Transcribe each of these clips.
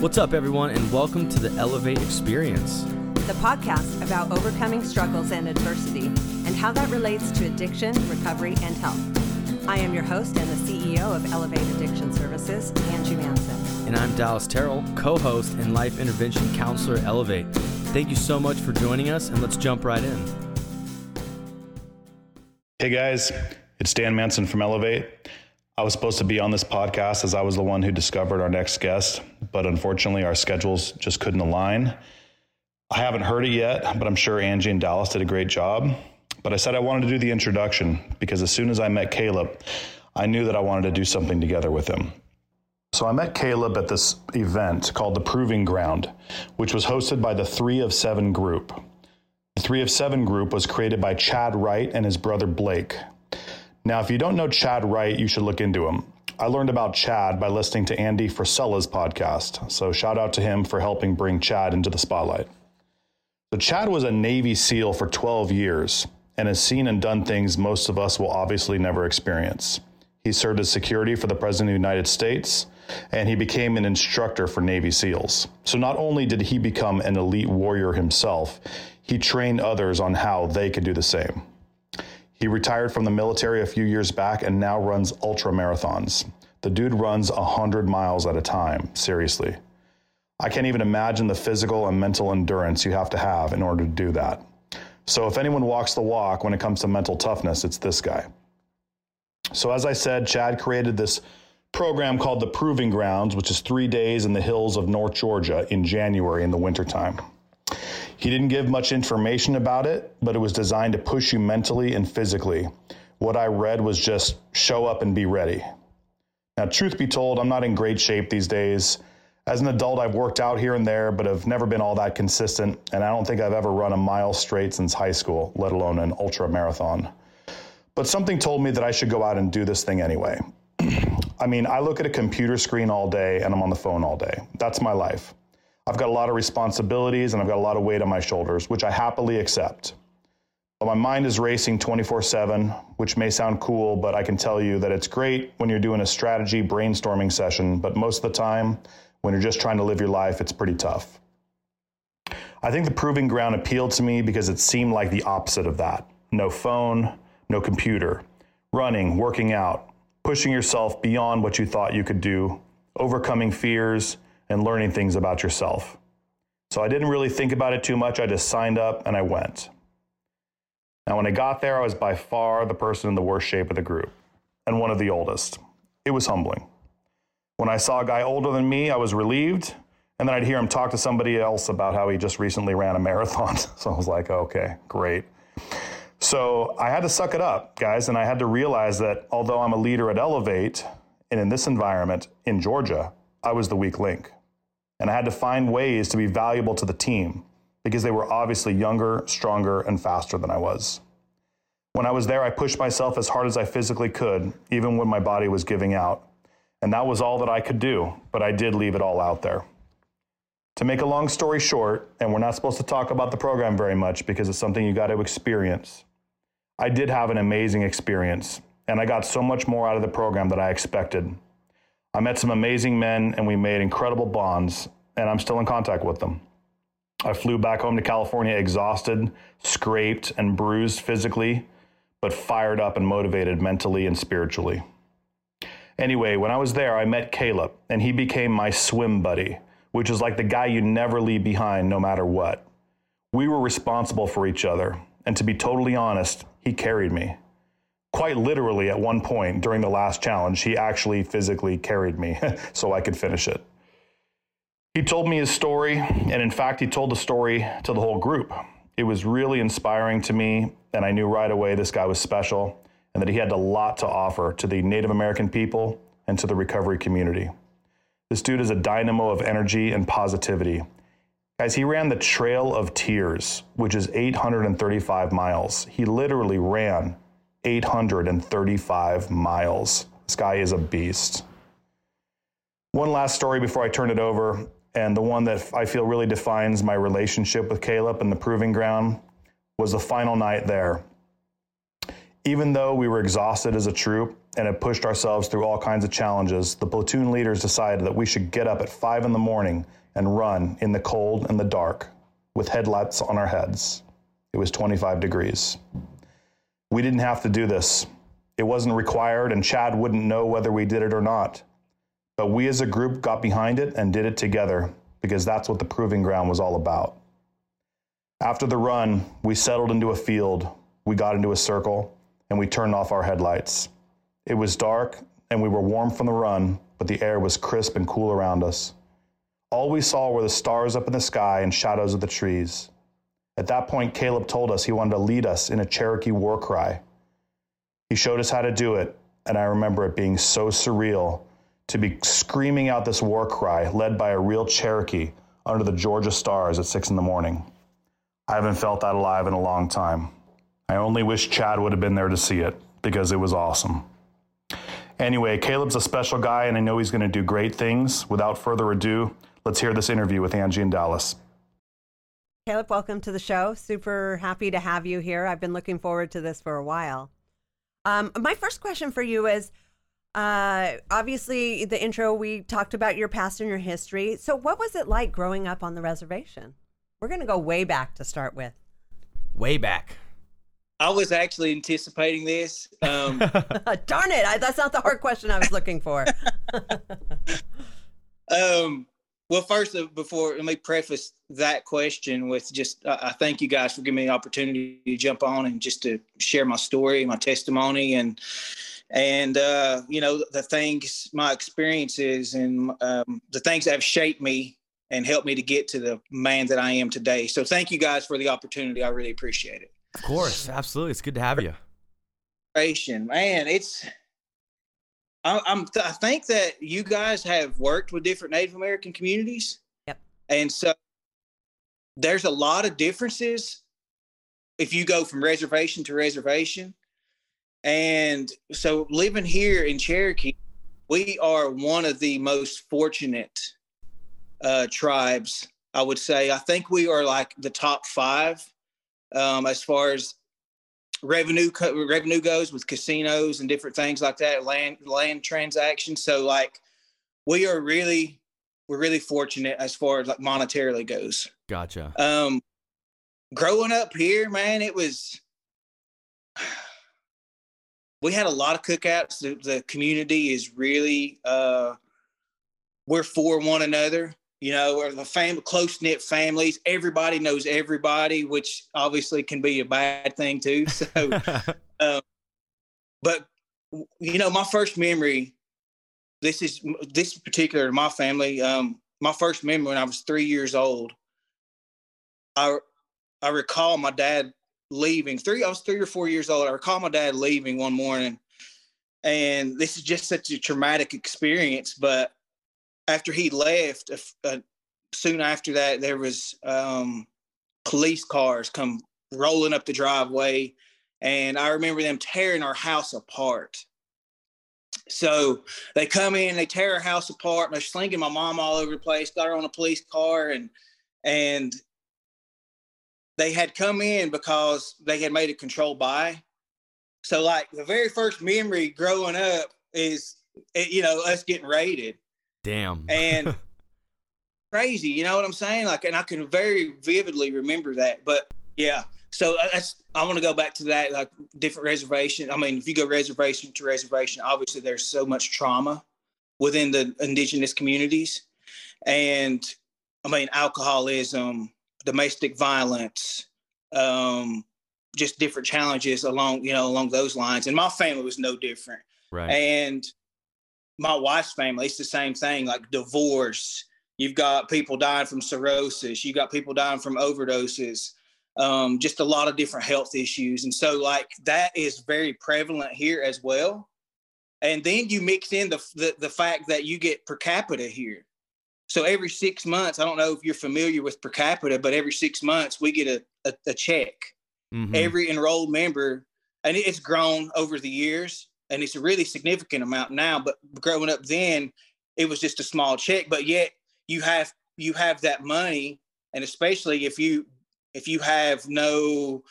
What's up, everyone, and welcome to the Elevate Experience. the podcast about overcoming struggles and adversity and how that relates to addiction, recovery, and health. I am your host and the CEO of Elevate Addiction Services, Angie Manson. And I'm Dallas Terrell, co host and life intervention counselor at Elevate. Thank you so much for joining us, and let's jump right in. Hey guys, it's Dan Manson from Elevate. I was supposed to be on this podcast as I was the one who discovered our next guest, but unfortunately our schedules just couldn't align. I haven't heard it yet, but I'm sure Angie and Dallas did a great job. But I said I wanted to do the introduction because as soon as I met Kallup, I knew that I wanted to do something together with him. So I met Kallup at this event called the Proving Ground, which was hosted by the Three of Seven group. The Three of Seven group was created by Chad Wright and his brother Blake. Now, if you don't know Chad Wright, you should look into him. I learned about Chad by listening to Andy Frisella's podcast, so shout out to him for helping bring Chad into the spotlight. So, Chad was a Navy SEAL for 12 years and has seen and done things most of us will obviously never experience. He served as security for the President of the United States, and he became an instructor for Navy SEALs. So, not only did he become an elite warrior himself, he trained others on how they could do the same. He retired from the military a few years back and now runs ultra marathons. The dude runs 100 miles at a time, seriously. I can't even imagine the physical and mental endurance you have to have in order to do that. So, if anyone walks the walk when it comes to mental toughness, it's this guy. So, as I said, Chad created this program called the Proving Grounds, which is three days in the hills of North Georgia in January in the wintertime. He didn't give much information about it, but it was designed to push you mentally and physically. What I read was just show up and be ready. Now, truth be told, I'm not in great shape these days. As an adult, I've worked out here and there, but have never been all that consistent, and I don't think I've ever run a mile straight since high school, let alone an ultra marathon. But something told me that I should go out and do this thing anyway. I mean, I look at a computer screen all day and I'm on the phone all day. That's my life. I've got a lot of responsibilities and I've got a lot of weight on my shoulders, which I happily accept. But my mind is racing 24 7, which may sound cool, but I can tell you that it's great when you're doing a strategy brainstorming session, but most of the time, when you're just trying to live your life, it's pretty tough. I think the proving ground appealed to me because it seemed like the opposite of that no phone, no computer, running, working out, pushing yourself beyond what you thought you could do, overcoming fears, and learning things about yourself. So I didn't really think about it too much. I just signed up and I went. Now, when I got there, I was by far the person in the worst shape of the group and one of the oldest. It was humbling. When I saw a guy older than me, I was relieved. And then I'd hear him talk to somebody else about how he just recently ran a marathon. So I was like, okay, great. So I had to suck it up, guys. And I had to realize that although I'm a leader at Elevate and in this environment in Georgia, I was the weak link. And I had to find ways to be valuable to the team because they were obviously younger, stronger, and faster than I was. When I was there, I pushed myself as hard as I physically could, even when my body was giving out. And that was all that I could do, but I did leave it all out there. To make a long story short, and we're not supposed to talk about the program very much because it's something you got to experience, I did have an amazing experience, and I got so much more out of the program than I expected. I met some amazing men and we made incredible bonds, and I'm still in contact with them. I flew back home to California exhausted, scraped, and bruised physically, but fired up and motivated mentally and spiritually. Anyway, when I was there, I met Kallup, and he became my swim buddy, which is like the guy you never leave behind no matter what. We were responsible for each other, and to be totally honest, he carried me quite literally at one point during the last challenge, he actually physically carried me so I could finish it. He told me his story, and in fact, he told the story to the whole group. It was really inspiring to me, and I knew right away this guy was special and that he had a lot to offer to the Native American people and to the recovery community. This dude is a dynamo of energy and positivity. Guys, he ran the Trail of Tears, which is 835 miles. He literally ran 835 miles. This guy is a beast. One last story before I turn it over, and the one that I feel really defines my relationship with Kallup and the proving ground was the final night there. Even though we were exhausted as a troop and had pushed ourselves through all kinds of challenges, the platoon leaders decided that we should get up at five in the morning and run in the cold and the dark with headlights on our heads. It was 25 degrees. We didn't have to do this. It wasn't required, and Chad wouldn't know whether we did it or not. But we as a group got behind it and did it together because that's what the proving ground was all about. After the run, we settled into a field, we got into a circle, and we turned off our headlights. It was dark and we were warm from the run, but the air was crisp and cool around us. All we saw were the stars up in the sky and shadows of the trees. At that point, Kallup told us he wanted to lead us in a Cherokee war cry. He showed us how to do it, and I remember it being so surreal to be screaming out this war cry led by a real Cherokee under the Georgia stars at six in the morning. I haven't felt that alive in a long time. I only wish Chad would have been there to see it because it was awesome. Anyway, Kallup's a special guy, and I know he's going to do great things. Without further ado, let's hear this interview with Angie and Dallas. Kallup, welcome to the show. Super happy to have you here. I've been looking forward to this for a while. Um, my first question for you is uh, obviously, the intro, we talked about your past and your history. So, what was it like growing up on the reservation? We're going to go way back to start with. Way back. I was actually anticipating this. Um, Darn it! I, that's not the hard question I was looking for. um, well, first, uh, before let me preface that question with just uh, I thank you guys for giving me the opportunity to jump on and just to share my story, my testimony, and and uh, you know the things, my experiences, and um, the things that have shaped me and helped me to get to the man that I am today. So, thank you guys for the opportunity. I really appreciate it. Of course, absolutely. It's good to have you. Man, it's I, I'm I think that you guys have worked with different Native American communities. Yep. And so there's a lot of differences if you go from reservation to reservation. And so living here in Cherokee, we are one of the most fortunate uh, tribes, I would say. I think we are like the top five um, as far as revenue revenue goes with casinos and different things like that, land land transactions. So like we are really we're really fortunate as far as like monetarily goes. Gotcha. Um, growing up here, man, it was. We had a lot of cookouts. The, the community is really, uh, we're for one another you know, or the fam- close knit families. Everybody knows everybody, which obviously can be a bad thing too. So, um, but you know, my first memory. This is this particular to my family. Um, my first memory when I was three years old. I I recall my dad leaving. Three I was three or four years old. I recall my dad leaving one morning, and this is just such a traumatic experience. But after he left, uh, soon after that, there was um, police cars come rolling up the driveway, and I remember them tearing our house apart. So they come in, they tear our house apart. They're slinging my mom all over the place. Got her on a police car, and and they had come in because they had made a control buy. So like the very first memory growing up is you know us getting raided Damn. And crazy, you know what I'm saying? Like, and I can very vividly remember that. But yeah, so uh, that's I want to go back to that, like different reservation. I mean, if you go reservation to reservation, obviously there's so much trauma within the indigenous communities, and I mean alcoholism, domestic violence, um, just different challenges along you know along those lines. And my family was no different. Right. And my wife's family, it's the same thing, like divorce. You've got people dying from cirrhosis. You've got people dying from overdoses. Um, just a lot of different health issues, and so like that is very prevalent here as well. And then you mix in the, the the fact that you get per capita here. So every six months, I don't know if you're familiar with per capita, but every six months we get a, a, a check. Mm-hmm. Every enrolled member, and it's grown over the years and it's a really significant amount now. But growing up then, it was just a small check. But yet you have you have that money, and especially if you if you have no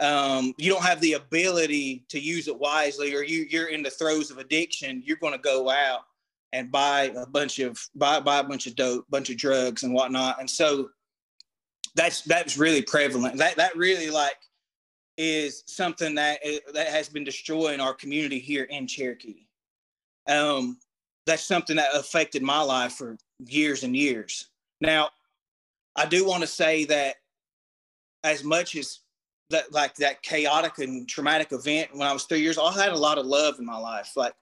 um, you don't have the ability to use it wisely or you you're in the throes of addiction you're going to go out and buy a bunch of buy, buy a bunch of dope bunch of drugs and whatnot and so that's that's really prevalent that that really like is something that eh, that has been destroying our community here in cherokee um that's something that affected my life for years and years now i do want to say that as much as that like that chaotic and traumatic event when I was three years old, I had a lot of love in my life. Like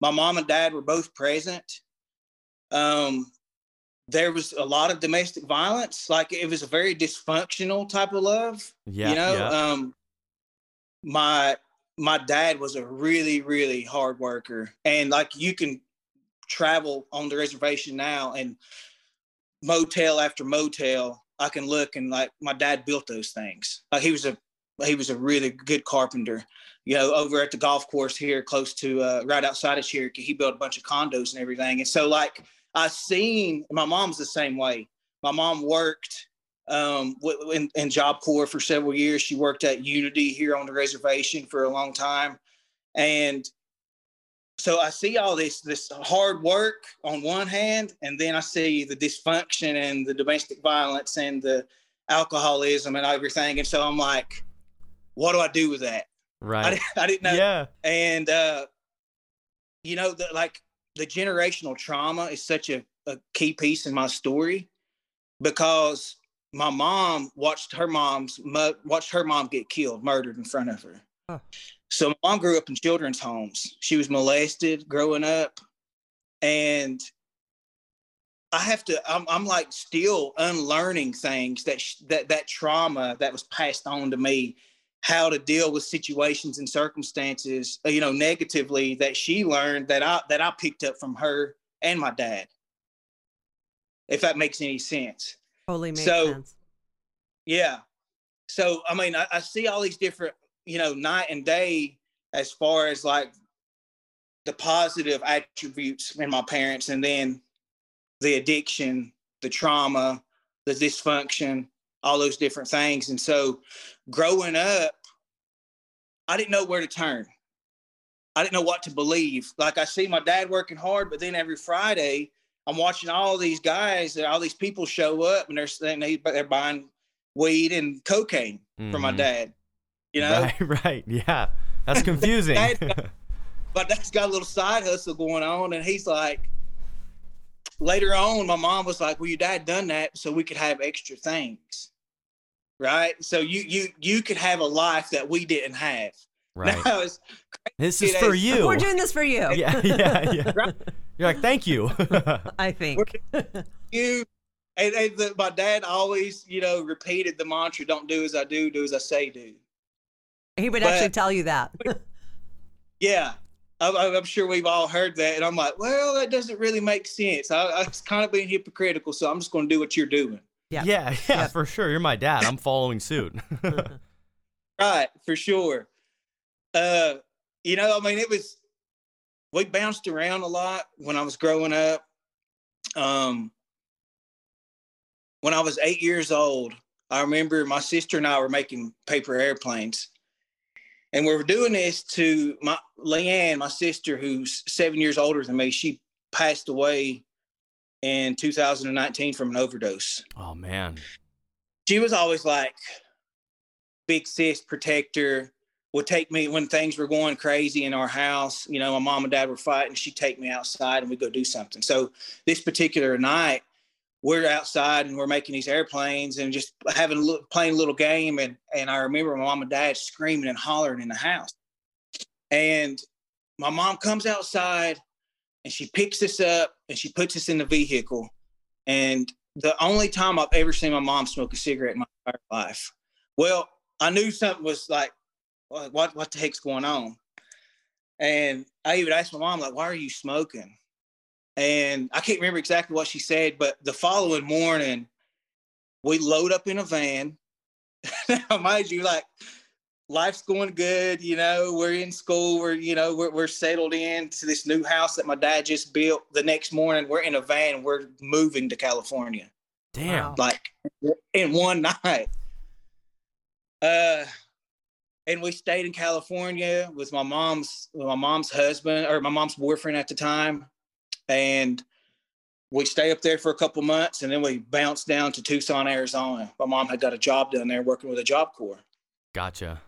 my mom and dad were both present. Um, there was a lot of domestic violence. Like it was a very dysfunctional type of love. Yeah. You know, yeah. um, my my dad was a really really hard worker, and like you can travel on the reservation now and motel after motel I can look and like my dad built those things. Like he was a he was a really good carpenter. You know, over at the golf course here, close to uh, right outside of Cherokee, he built a bunch of condos and everything. And so, like, I seen my mom's the same way. My mom worked um, in, in Job Corps for several years. She worked at Unity here on the reservation for a long time, and so I see all this this hard work on one hand, and then I see the dysfunction and the domestic violence and the alcoholism and everything. And so I'm like, what do I do with that? Right. I, didn't, I didn't know. Yeah. And uh, you know, the, like the generational trauma is such a, a key piece in my story because my mom watched her mom's watched her mom get killed, murdered in front of her. Huh. So my mom grew up in children's homes. She was molested growing up, and I have to. I'm, I'm like still unlearning things that that that trauma that was passed on to me, how to deal with situations and circumstances, uh, you know, negatively that she learned that I that I picked up from her and my dad. If that makes any sense. Totally makes so, sense. Yeah. So I mean, I, I see all these different you know, night and day as far as like the positive attributes in my parents and then the addiction, the trauma, the dysfunction, all those different things. And so growing up, I didn't know where to turn. I didn't know what to believe. Like I see my dad working hard, but then every Friday I'm watching all these guys, all these people show up and they're they're buying weed and cocaine mm-hmm. for my dad. You know? Right, right. Yeah. That's confusing. but that's got a little side hustle going on. And he's like, later on, my mom was like, Well, your dad done that so we could have extra things. Right. So you you you could have a life that we didn't have. Right. Now, this is for you. We're doing this for you. Yeah, yeah, yeah. right? You're like, thank you. I think. you and, and the, my dad always, you know, repeated the mantra, don't do as I do, do as I say do. He would but, actually tell you that. yeah. I'm, I'm, sure we've all heard that. And I'm like, well, that doesn't really make sense. I, I was kind of being hypocritical. So I'm just going to do what you're doing. Yeah. Yeah. Yeah. yeah. For sure. You're my dad. I'm following suit. right. For sure. Uh, you know, I mean, it was, we bounced around a lot when I was growing up. Um, when I was eight years old, I remember my sister and I were making paper airplanes and we were doing this to my Leanne, my sister, who's seven years older than me. She passed away in 2019 from an overdose. Oh man. She was always like big sis protector, would take me when things were going crazy in our house. You know, my mom and dad were fighting. She'd take me outside and we'd go do something. So this particular night, we're outside and we're making these airplanes and just having a little, playing a little game. And, and I remember my mom and dad screaming and hollering in the house. And my mom comes outside and she picks us up and she puts us in the vehicle. And the only time I've ever seen my mom smoke a cigarette in my entire life. Well, I knew something was like, what, what the heck's going on? And I even asked my mom, like, why are you smoking? And I can't remember exactly what she said, but the following morning, we load up in a van. now, mind you, like life's going good, you know, we're in school, we're, you know, we're, we're settled in to this new house that my dad just built. The next morning, we're in a van, we're moving to California. Damn. Like in one night. Uh, and we stayed in California with my mom's with my mom's husband or my mom's boyfriend at the time, and we stayed up there for a couple months, and then we bounced down to Tucson, Arizona. My mom had got a job down there working with a job corps. Gotcha.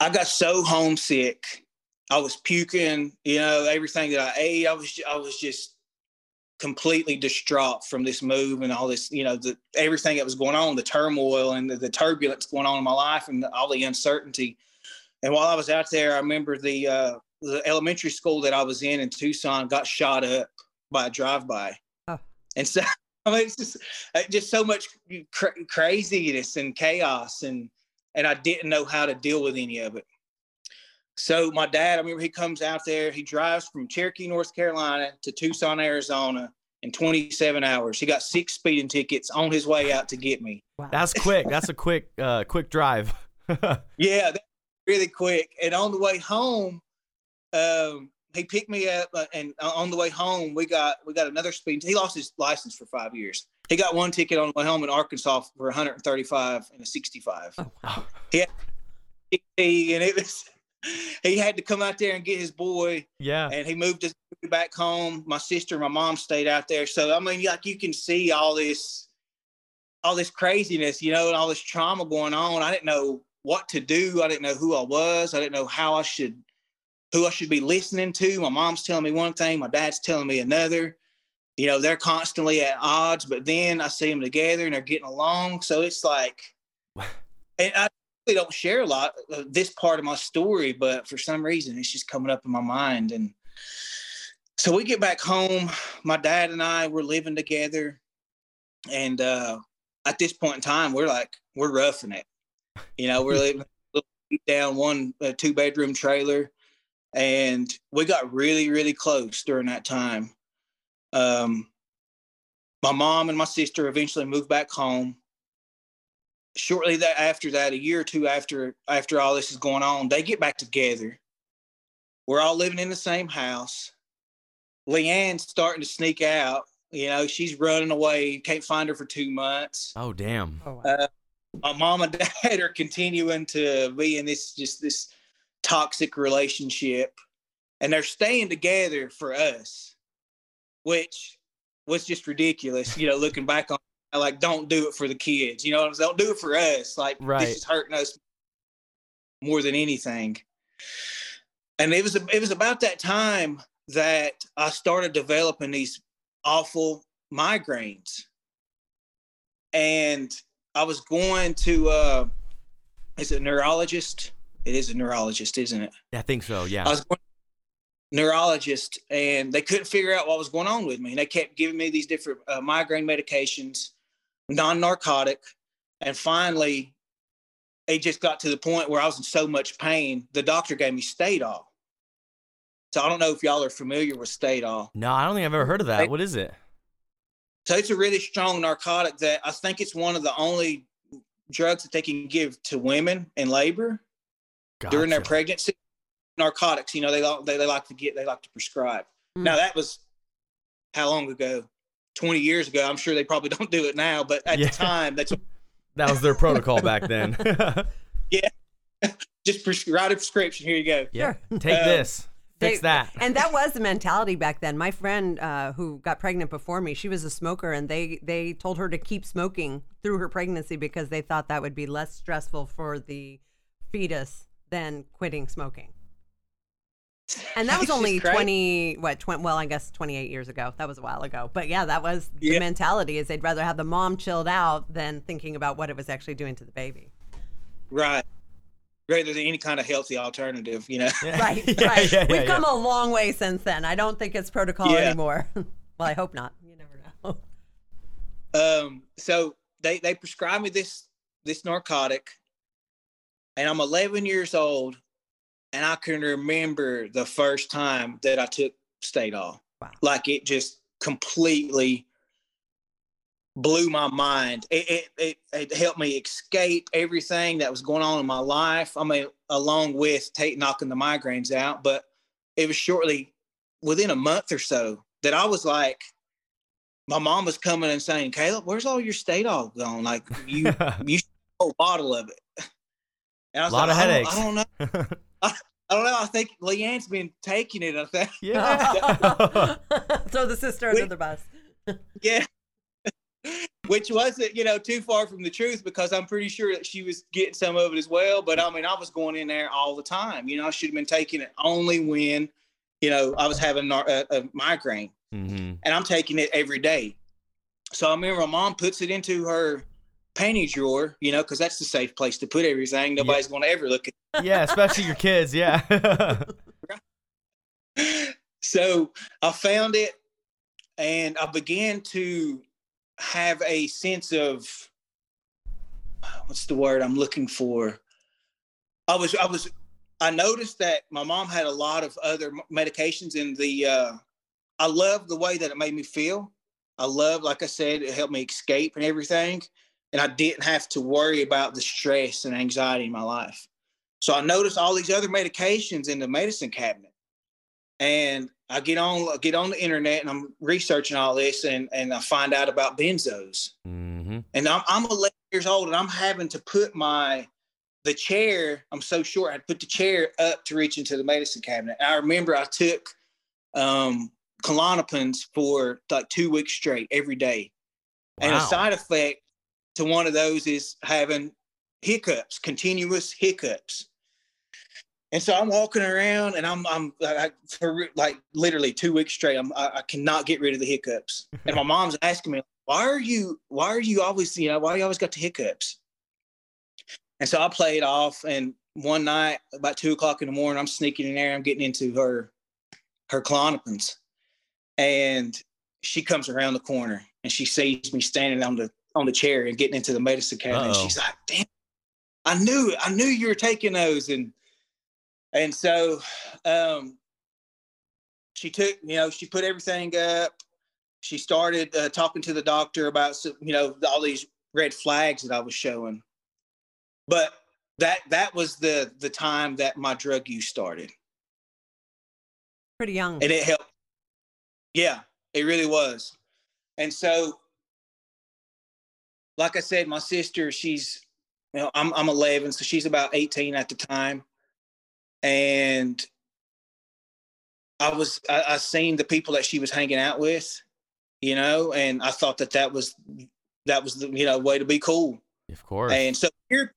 I got so homesick. I was puking, you know, everything that I ate. I was I was just completely distraught from this move and all this, you know, the everything that was going on, the turmoil and the, the turbulence going on in my life and all the uncertainty. And while I was out there, I remember the uh, the elementary school that I was in in Tucson got shot up by a drive-by, Oh. and so I mean, it's just uh, just so much cra- craziness and chaos, and and I didn't know how to deal with any of it. So my dad, I remember he comes out there. He drives from Cherokee, North Carolina, to Tucson, Arizona, in 27 hours. He got six speeding tickets on his way out to get me. Wow. That's quick. That's a quick, uh, quick drive. Yeah, that, really quick. And on the way home, um, he picked me up, uh, and on the way home, we got we got another speed. He lost his license for five years. He got one ticket on the way home in Arkansas for 135 and a 65. Oh, wow. He, and it was he had to come out there and get his boy, yeah. and he moved us back home. My sister, and my mom stayed out there. So I mean, like you can see all this, all this craziness, you know, and all this trauma going on. I didn't know what to do. I didn't know who I was. I didn't know how I should, who I should be listening to. My mom's telling me one thing, my dad's telling me another. You know, they're constantly at odds, but then I see them together and they're getting along. So it's like, and I don't share a lot of this part of my story, but for some reason it's just coming up in my mind. And so we get back home. My dad and I were living together, and uh, at this point in time, we're like we're roughing it. You know, we're living down one uh, two bedroom trailer, and we got really really close during that time. Um, my mom and my sister eventually moved back home shortly that after that, a year or two after after all this is going on, they get back together. We're all living in the same house. Leanne's starting to sneak out. You know, she's running away. Can't find her for two months. Oh, damn. Oh, wow. Uh, my mom and dad are continuing to be in this just this toxic relationship, and they're staying together for us, which was just ridiculous. You know, looking back on like don't do it for the kids you know what I'm saying? don't do it for us like Right. this is hurting us more than anything and it was it was about that time that i started developing these awful migraines and i was going to uh is it a neurologist it is a neurologist isn't it I think so. Yeah. I was going neurologist and they couldn't figure out what was going on with me. And they kept giving me these different uh, migraine medications, non narcotic. And finally, it just got to the point where I was in so much pain, the doctor gave me Stadol. So I don't know if y'all are familiar with Stadol. no, I don't think I've ever heard of that. What is it? So it's a really strong narcotic that I think it's one of the only drugs that they can give to women in labor during their pregnancy. Narcotics, you know, they, like- they they like to get, they like to prescribe. Mm. Now that was how long ago? Twenty years ago. I'm sure they probably don't do it now, but at Yeah. the time, that's That was their protocol back then. Yeah, just pres- write a prescription. Here you go. yeah. Sure. Take Uh, this. Fix They- that. and that was the mentality back then. My friend uh, who got pregnant before me, she was a smoker, and they they told her to keep smoking through her pregnancy because they thought that would be less stressful for the fetus than quitting smoking. And that was only crazy. twenty what twenty? Well, I guess twenty eight years ago. That was a while ago. But yeah, that was the Yeah. mentality: is they'd rather have the mom chilled out than thinking about what it was actually doing to the baby. Right. Rather than any kind of healthy alternative, you know. Yeah. Right, Yeah, right. yeah, We've yeah, come yeah. a long way since then. I don't think it's protocol Yeah. anymore. well, I hope not. You never know. Um, so they they prescribed me this this narcotic, and I'm 11 years old, and I can remember the first time that I took Stadol. Wow. Like it just completely blew my mind. It, it it it helped me escape everything that was going on in my life. I mean, along with take knocking the migraines out, but it was shortly within a month or so that I was like, my mom was coming and saying, Kallup, where's all your Stadol gone? Like you you should whole bottle of it. And I was a lot like, of headaches. I don't, I don't know. I, I, don't know. I think Leanne's been taking it. I think. Yeah. Throw the sister under the bus. yeah. Which wasn't, you know, too far from the truth because I'm pretty sure that she was getting some of it as well. But I mean, I was going in there all the time. You know, I should have been taking it only when, you know, I was having a, a migraine, mm-hmm. and I'm taking it every day. So I remember my mom puts it into her panty drawer, you know, because that's the safe place to put everything. Nobody's yeah. going to ever look at. Yeah, especially your kids. Yeah. so I found it, and I began to have a sense of what's the word I'm looking for. I was I was I noticed that my mom had a lot of other medications in the. Uh, I love the way that it made me feel. I love, like I said, it helped me escape and everything and I didn't have to worry about the stress and anxiety in my life. So I noticed all these other medications in the medicine cabinet. And I get on I get on the internet and I'm researching all this and, and I find out about benzos. Mm-hmm. And I'm, I'm 11 years old and I'm having to put my the chair. I'm so short. I put the chair up to reach into the medicine cabinet. And I remember I took um, Klonopins for like two weeks straight every day. Wow. And a side effect to one of those is having hiccups, continuous hiccups. And so I'm walking around and I'm, I'm I, for like literally two weeks straight, I'm, I, I cannot get rid of the hiccups. And my mom's asking me, why are you, why are you always, you know, why you always got the hiccups? And so I played off and one night about two o'clock in the morning, I'm sneaking in there, I'm getting into her, her Klonopins, And she comes around the corner and she sees me standing on the on the chair and getting into the medicine cabinet. And she's like, damn, I knew. I knew you were taking those. And and so um she took, you know, she put everything up. She started uh, talking to the doctor about, you know, all these red flags that I was showing. But that that was the the time that my drug use started. Pretty young. And it helped. Yeah, it really was. And so like I said, my sister, she's, you know, I'm, I'm 11, so she's about 18 at the time. And I was, I, I seen the people that she was hanging out with, you know, and I thought that that was, that was the, you know, way to be cool. Of course. And so peer,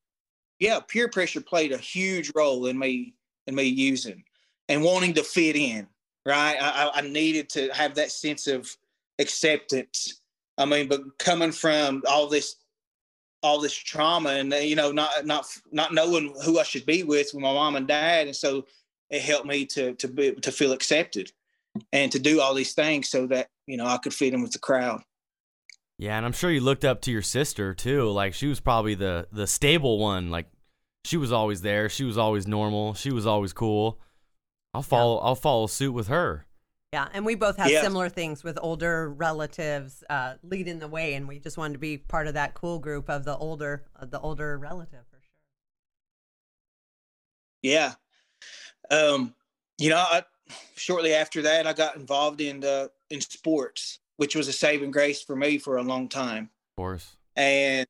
yeah, peer pressure played a huge role in me, in me using and wanting to fit in, right? I, I needed to have that sense of acceptance I mean, but coming from all this all this trauma and you know not not not knowing who I should be with with my mom and dad and so it helped me to to be to feel accepted and to do all these things so that you know I could fit in with the crowd. Yeah, and I'm sure you looked up to your sister too. Like she was probably the the stable one. Like she was always there. She was always normal. She was always cool. I'll follow. Yeah. I'll follow suit with her. Yeah, and we both have yeah. similar things with older relatives uh, leading the way, and we just wanted to be part of that cool group of the older, uh, the older relative for sure. Yeah, um, you know, I, shortly after that, I got involved in the in sports, which was a saving grace for me for a long time. Of course, and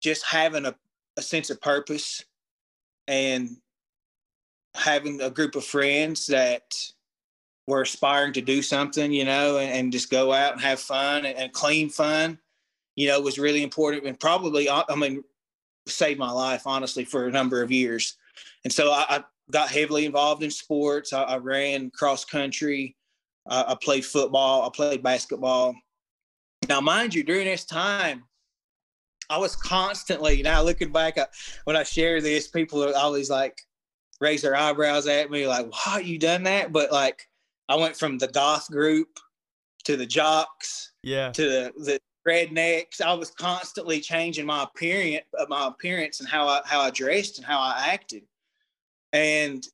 just having a, a sense of purpose and having a group of friends that were aspiring to do something, you know, and, and just go out and have fun and, and, clean fun, you know, was really important and probably, I mean, saved my life, honestly, for a number of years. And so I, I got heavily involved in sports. I, I ran cross country. Uh, I played football. I played basketball. Now, mind you, during this time, I was constantly, now looking back, I, when I share this, people are always like, raise their eyebrows at me, like, why you done that? But like, I went from the goth group to the jocks, yeah, to the, the rednecks. I was constantly changing my appearance, my appearance, and how I how I dressed and how I acted, and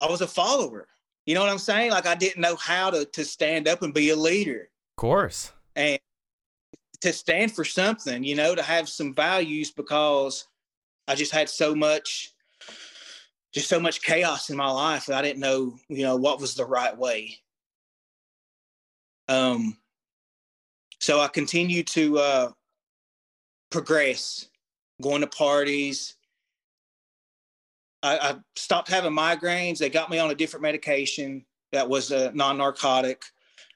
I was a follower. You know what I'm saying? Like I didn't know how to to stand up and be a leader. Of course. And to stand for something, you know, to have some values because I just had so much just so much chaos in my life that I didn't know, you know, what was the right way. Um, so I continued to uh, progress going to parties. I, I stopped having migraines. They got me on a different medication that was a non-narcotic,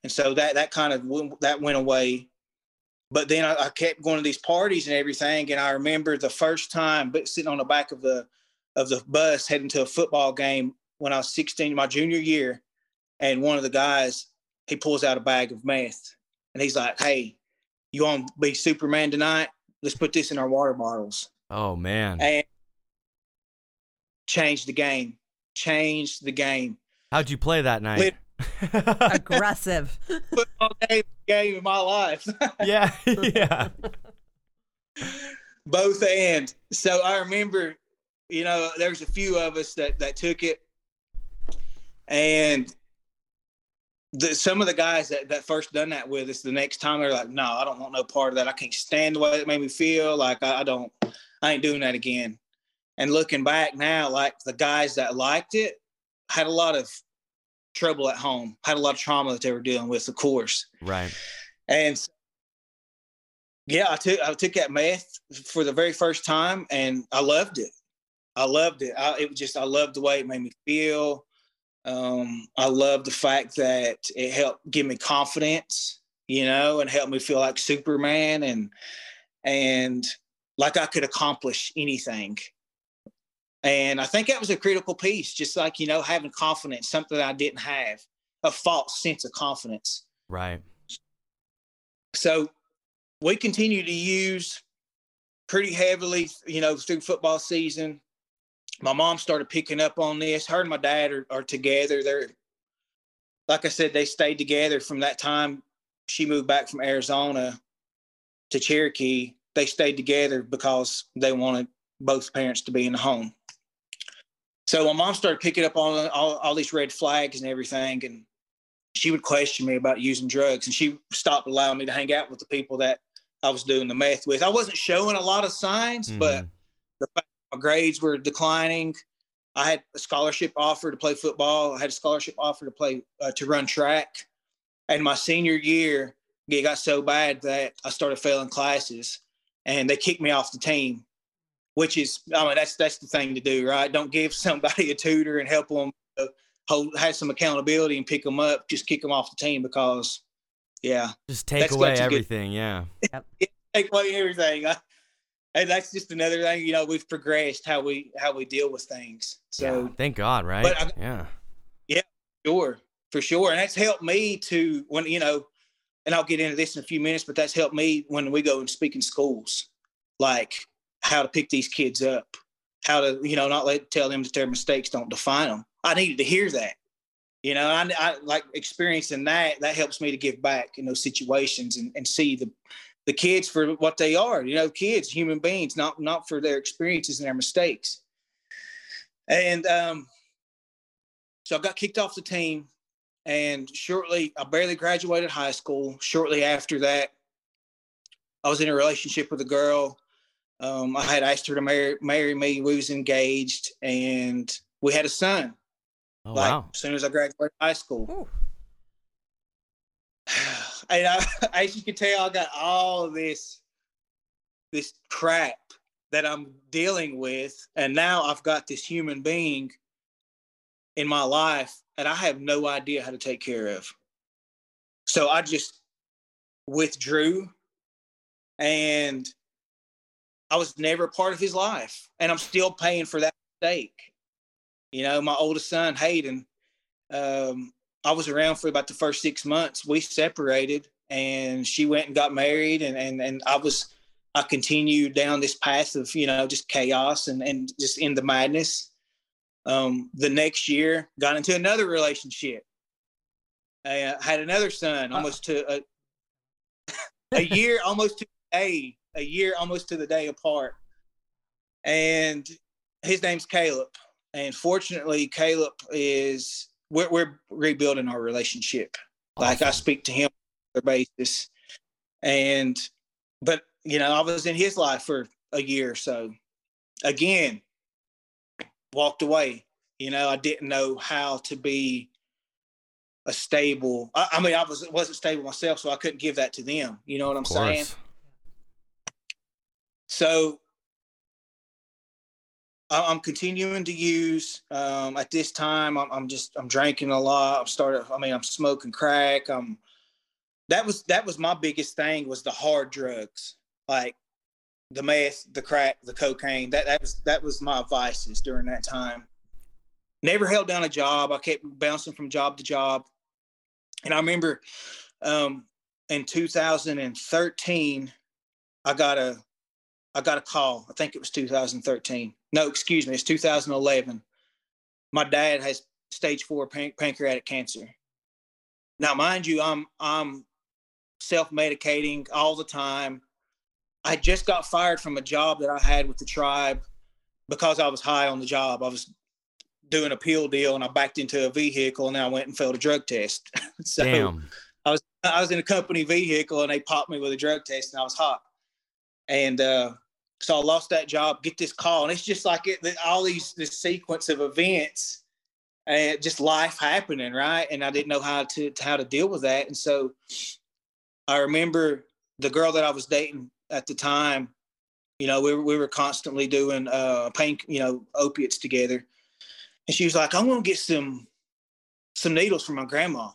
and so that that kind of went, that went away. But then I, I kept going to these parties and everything, and I remember the first time, but sitting on the back of the of the bus heading to a football game when I was 16, my junior year, and one of the guys he pulls out a bag of meth, and he's like, "Hey, you want to be Superman tonight? Let's put this in our water bottles." Oh man! And changed the game. Changed the game. How'd you play that night? Lit- Aggressive. Football game, game in my life. yeah, yeah. Both and. So I remember, you know, there's a few of us that that took it, and the, some of the guys that, that first done that with us, the next time they're like, "No, I don't want no part of that. I can't stand the way it made me feel. Like I, I don't, I ain't doing that again." And looking back now, like the guys that liked it had a lot of trouble at home, had a lot of trauma that they were dealing with, of course. Right. And yeah, I took I took that meth for the very first time, and I loved it. I loved it. I, it was just I loved the way it made me feel. Um, I loved the fact that it helped give me confidence, you know, and helped me feel like Superman and and like I could accomplish anything. And I think that was a critical piece, just like, you know, having confidence, something I didn't have, a false sense of confidence. Right. So we continue to use pretty heavily, you know, through football season. My mom started picking up on this. Her and my dad are, are together. They're, like I said, they stayed together from that time. She moved back from Arizona to Cherokee. They stayed together because they wanted both parents to be in the home. So my mom started picking up on all, all these red flags and everything, and she would question me about using drugs, and she stopped allowing me to hang out with the people that I was doing the meth with. I wasn't showing a lot of signs, mm-hmm. but the fact my grades were declining. I had a scholarship offer to play football. I had a scholarship offer to play uh, to run track, and my senior year it got so bad that I started failing classes, and they kicked me off the team which is I mean that's that's the thing to do, right? Don't give somebody a tutor and help them hold have some accountability and pick them up. Just kick them off the team because, yeah, just take away everything. Good, yeah, take away everything. I, and that's just another thing. You know, we've progressed how we how we deal with things. So yeah, thank God, right? I, yeah, yeah, sure, for sure, and that's helped me to when you know, and I'll get into this in a few minutes, but that's helped me when we go and speak in schools, like how to pick these kids up, how to, you know, not let tell them that their mistakes don't define them. I needed to hear that. You know, I, I like experiencing that. That helps me to give back in those situations and, and see the the kids for what they are. You know, kids, human beings, not not for their experiences and their mistakes. And um, so I got kicked off the team, and shortly, I barely graduated high school. Shortly after that, I was in a relationship with a girl um, I had asked her to marry, marry me. We was engaged, and we had a son. Oh, like wow. as soon as I graduated high school. and as you can tell, I got all this this crap that I'm dealing with, and now I've got this human being in my life, and I have no idea how to take care of. So I just withdrew and I was never a part of his life, and I'm still paying for that mistake. You know, my oldest son Hayden, um, I was around for about the first six months. We separated, and she went and got married, and and and I was I continued down this path of you know just chaos and and just in the madness. Um, the next year, got into another relationship. I uh, had another son, uh. almost to a, a year, almost to a day a year almost to the day apart. And his name's Caleb. And fortunately, Caleb is we're, we're rebuilding our relationship. Awesome. Like I speak to him on a basis. And but you know, I was in his life for a year or so. Again, walked away. You know, I didn't know how to be a stable. I, I mean, I was wasn't stable myself, so I couldn't give that to them. You know what I'm saying? So I'm continuing to use. Um, at this time, I'm, I'm, just I'm drinking a lot. I'm started. I mean, I'm smoking crack. I'm that was that was my biggest thing was the hard drugs, like the meth, the crack, the cocaine. That that was that was my vices during that time. Never held down a job. I kept bouncing from job to job, and I remember um, in 2013, I got a I got a call. I think it was 2013. No, excuse me, it's 2011. My dad has stage four pan- pancreatic cancer. Now, mind you, I'm I'm self-medicating all the time. I just got fired from a job that I had with the tribe because I was high on the job. I was doing a pill deal and I backed into a vehicle and I went and failed a drug test. so Damn. I was I was in a company vehicle and they popped me with a drug test and I was hot. And uh, so I lost that job, get this call, and it's just like it, all these this sequence of events and just life happening, right? And I didn't know how to, to how to deal with that. And so I remember the girl that I was dating at the time, you know, we were, we were constantly doing uh, pain, you know, opiates together. And she was like, I'm going to get some, some needles for my grandma.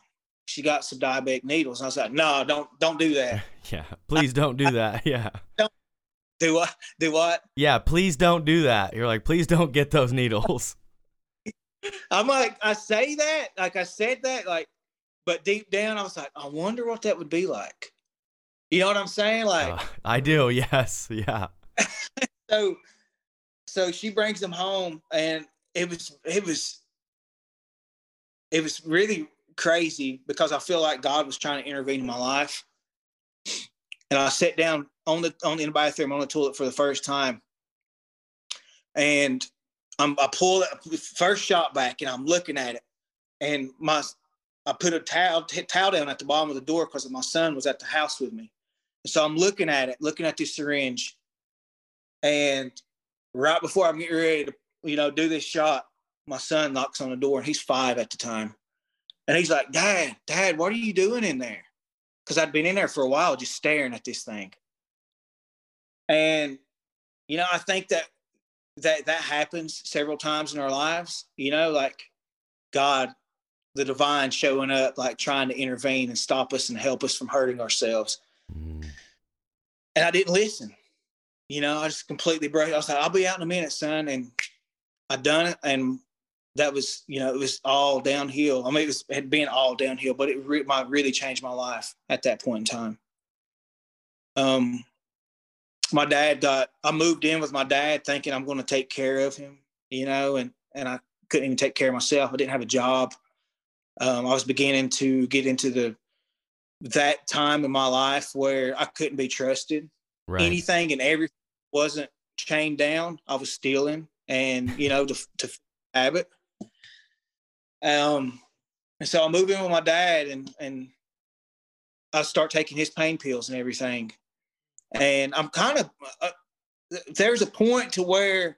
She got some diabetic needles. And I was like, no, don't, don't do that. yeah. Please don't do that. Yeah. don't do what? Do what? Yeah. Please don't do that. You're like, please don't get those needles. I'm like, I say that, like I said that, like, but deep down, I was like, I wonder what that would be like. You know what I'm saying? Like, uh, I do. Yes. Yeah. so, so she brings them home, and it was, it was, it was really crazy because I feel like God was trying to intervene in my life. And I sat down on the on the in the bathroom on the toilet for the first time, and I'm, I pull the first shot back, and I'm looking at it, and my I put a towel, towel down at the bottom of the door because my son was at the house with me. So I'm looking at it, looking at this syringe. And right before I'm getting ready to, you know, do this shot, my son knocks on the door and he's five at the time. And he's like, Dad, Dad, what are you doing in there? Because I'd been in there for a while just staring at this thing. And, you know, I think that that that happens several times in our lives, you know, like God the divine showing up, like trying to intervene and stop us and help us from hurting ourselves. Mm. And I didn't listen. You know, I just completely broke. I was like, I'll be out in a minute, son. And I done it. And that was, you know, it was all downhill. I mean, it was it had been all downhill, but it re- my, really changed my life at that point in time. Um, my dad got, I moved in with my dad thinking I'm going to take care of him, you know, and, and I couldn't even take care of myself. I didn't have a job. Um, I was beginning to get into the that time in my life where I couldn't be trusted. Right. Anything and everything wasn't chained down. I was stealing, and you know, to to habit. Um, and so I moved in with my dad, and and I start taking his pain pills and everything. And I'm kind of uh, there's a point to where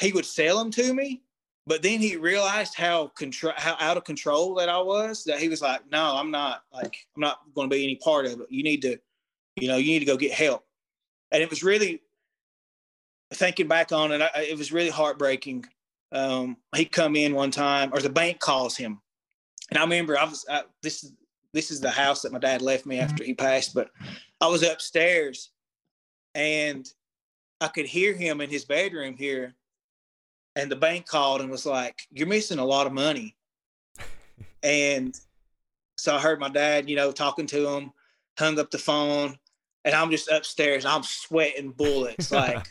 he would sell them to me, but then he realized how control, how out of control that I was. That he was like, "No, I'm not. Like, I'm not going to be any part of it. You need to, you know, you need to go get help." And it was really thinking back on it. I, it was really heartbreaking. Um, he come in one time, or the bank calls him, and I remember I was I, this is this is the house that my dad left me after he passed, but I was upstairs, and I could hear him in his bedroom here and the bank called and was like, "You're missing a lot of money." and so I heard my dad, you know, talking to him, hung up the phone, and I'm just upstairs. I'm sweating bullets, like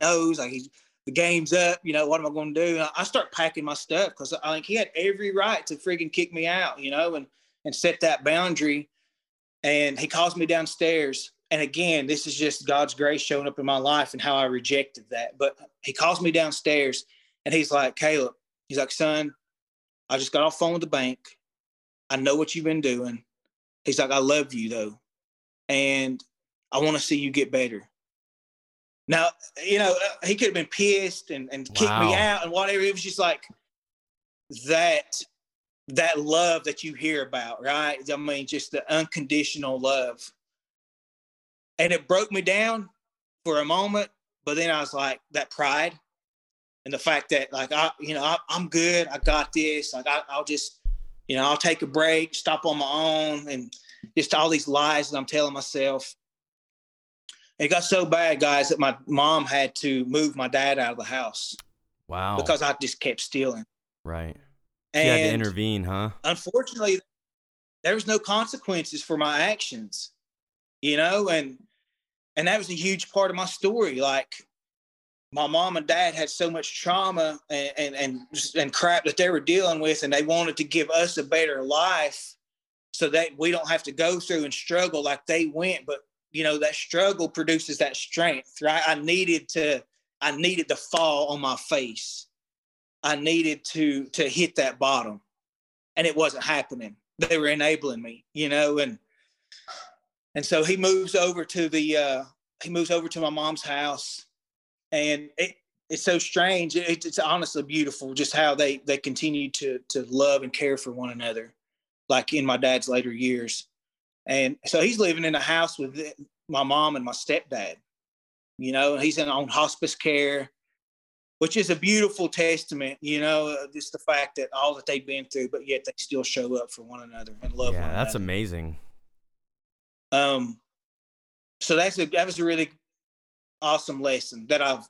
knows like he's the game's up. You know, what am I going to do? And I start packing my stuff because I think he had every right to freaking kick me out, you know, and and set that boundary. And he calls me downstairs and again, this is just God's grace showing up in my life and how I rejected that. But he calls me downstairs and he's like, Kallup, he's like, son, I just got off phone with the bank. I know what you've been doing. He's like, I love you though. And I want to see you get better. Now, you know, he could have been pissed and, and kicked wow. me out and whatever. It was just like that, that love that you hear about, right? I mean, just the unconditional love and it broke me down for a moment. But then I was like, that pride, and the fact that like I, you know, I, am good. I got this. Like I, I'll just, you know, I'll take a break, stop on my own, and just all these lies that I'm telling myself. It got so bad, guys, that my mom had to move my dad out of the house. Wow. Because I just kept stealing. Right. And had to intervene, huh? Unfortunately, there was no consequences for my actions, you know, and and that was a huge part of my story. Like my mom and dad had so much trauma and, and and and, crap that they were dealing with, and they wanted to give us a better life, so that we don't have to go through and struggle like they went. But you know that struggle produces that strength, right? I needed to I needed to fall on my face. I needed to to hit that bottom, and it wasn't happening. They were enabling me, you know, and and so he moves over to the uh, he moves over to my mom's house and it, it's so strange. It, it's honestly beautiful just how they they continue to to love and care for one another, like in my dad's later years. And so he's living in a house with my mom and my stepdad. You know, he's in on hospice care, which is a beautiful testament. You know, uh, just the fact that all that they've been through, but yet they still show up for one another and love. Yeah, that's another. amazing. Um, so that's a that was a really awesome lesson that I've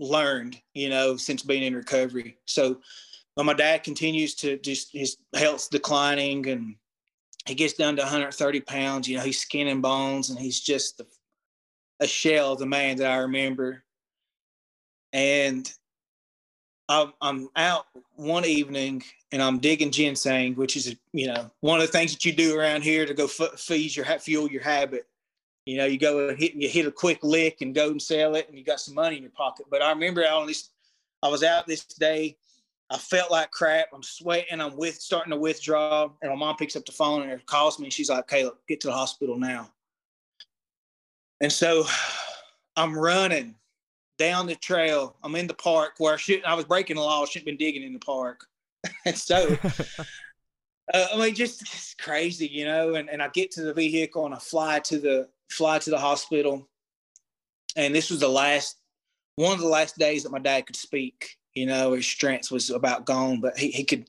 learned, you know, since being in recovery. So my dad continues to just his health's declining and he gets down to 130 pounds, you know, he's skin and bones and he's just the, a shell of the man that I remember. And I'm, I'm out one evening and I'm digging ginseng, which is, you know, one of the things that you do around here to go f- feed your, fuel your habit. You know, you go and hit, you hit a quick lick and go and sell it, and you got some money in your pocket. But I remember I was out this day. I felt like crap. I'm sweating. I'm with starting to withdraw, and my mom picks up the phone and calls me. And she's like, "Kallup, get to the hospital now." And so, I'm running down the trail. I'm in the park where I should. I was breaking the law. I shouldn't been digging in the park. and so, uh, I mean, just, just crazy, you know. And and I get to the vehicle and I fly to the fly to the hospital. And this was the last, one of the last days that my dad could speak. You know, his strength was about gone, but he, he could.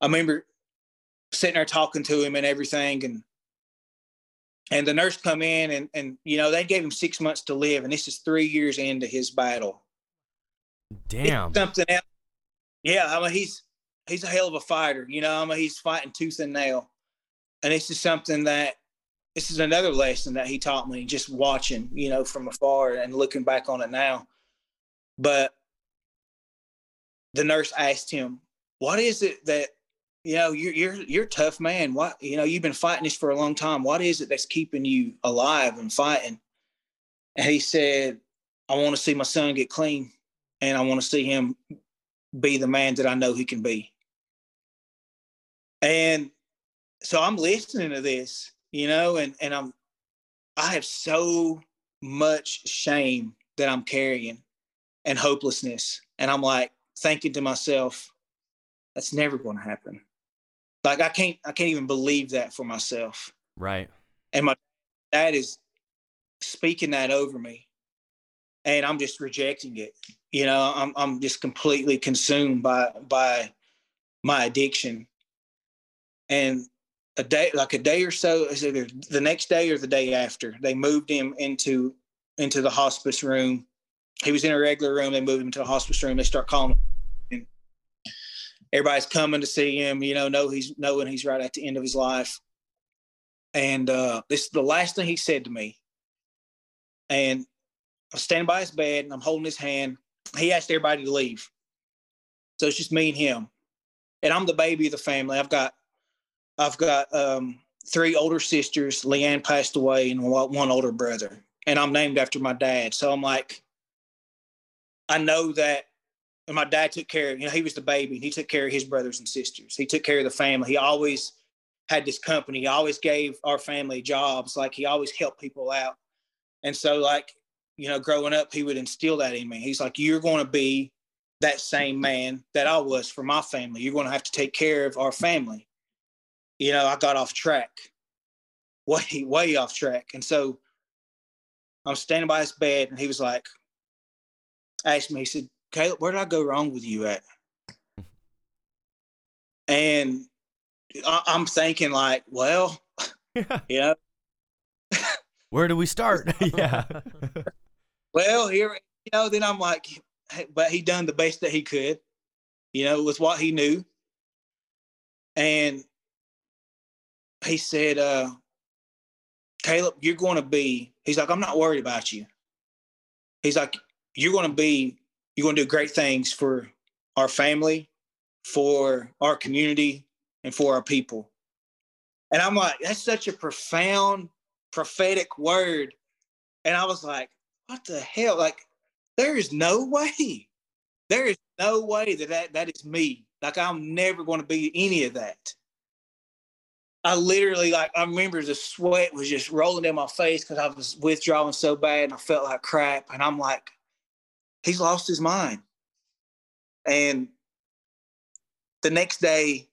I remember sitting there talking to him and everything. And and the nurse come in and and you know they gave him six months to live and this is three years into his battle. Damn. it's something else. Yeah i mean he's he's a hell of a fighter you know i mean he's fighting tooth and nail. And this is something that this is another lesson that he taught me just watching, you know, from afar and looking back on it now. But the nurse asked him, "What is it that you know you're you're you're a tough man? What you know you've been fighting this for a long time. What is it that's keeping you alive and fighting?" And he said, "I want to see my son get clean, and I want to see him be the man that I know he can be." And so I'm listening to this you know, and and I'm I have so much shame that I'm carrying and hopelessness. And I'm like thinking to myself, that's never going to happen. Like I can't I can't even believe that for myself. Right. And my dad is speaking that over me. And I'm just rejecting it. You know, I'm I'm just completely consumed by by my addiction. And a day like a day or so is either the next day or the day after they moved him into into the hospice room he was in a regular room they moved him to the hospice room they start calling him everybody's coming to see him you know know he's knowing he's right at the end of his life and uh this is the last thing he said to me and i'm standing by his bed and i'm holding his hand he asked everybody to leave so it's just me and him and i'm the baby of the family i've got I've got um, three older sisters. Leanne passed away, and one older brother. And I'm named after my dad. So I'm like, I know that. And my dad took care of, you know, he was the baby. And he took care of his brothers and sisters. He took care of the family. He always had this company. He always gave our family jobs. Like he always helped people out. And so, like, you know, growing up, he would instill that in me. He's like, you're going to be that same man that I was for my family. You're going to have to take care of our family you know, I got off track, way, way off track. And so I'm standing by his bed and he was like, asked me, he said, Kallup, where did I go wrong with you at? And I, I'm thinking like, well, you know, Where do we start? yeah. well, here, you know, then I'm like, but he done the best that he could, you know, with what he knew. And he said, uh, Kallup, you're going to be, he's like, I'm not worried about you. He's like, you're going to be, you're going to do great things for our family, for our community, and for our people. And I'm like, that's such a profound prophetic word. And I was like, what the hell? Like, there is no way. There is no way that that, that is me. Like, I'm never going to be any of that. I literally, like, I remember the sweat was just rolling down my face because I was withdrawing so bad and I felt like crap. And I'm like, he's lost his mind. And the next day,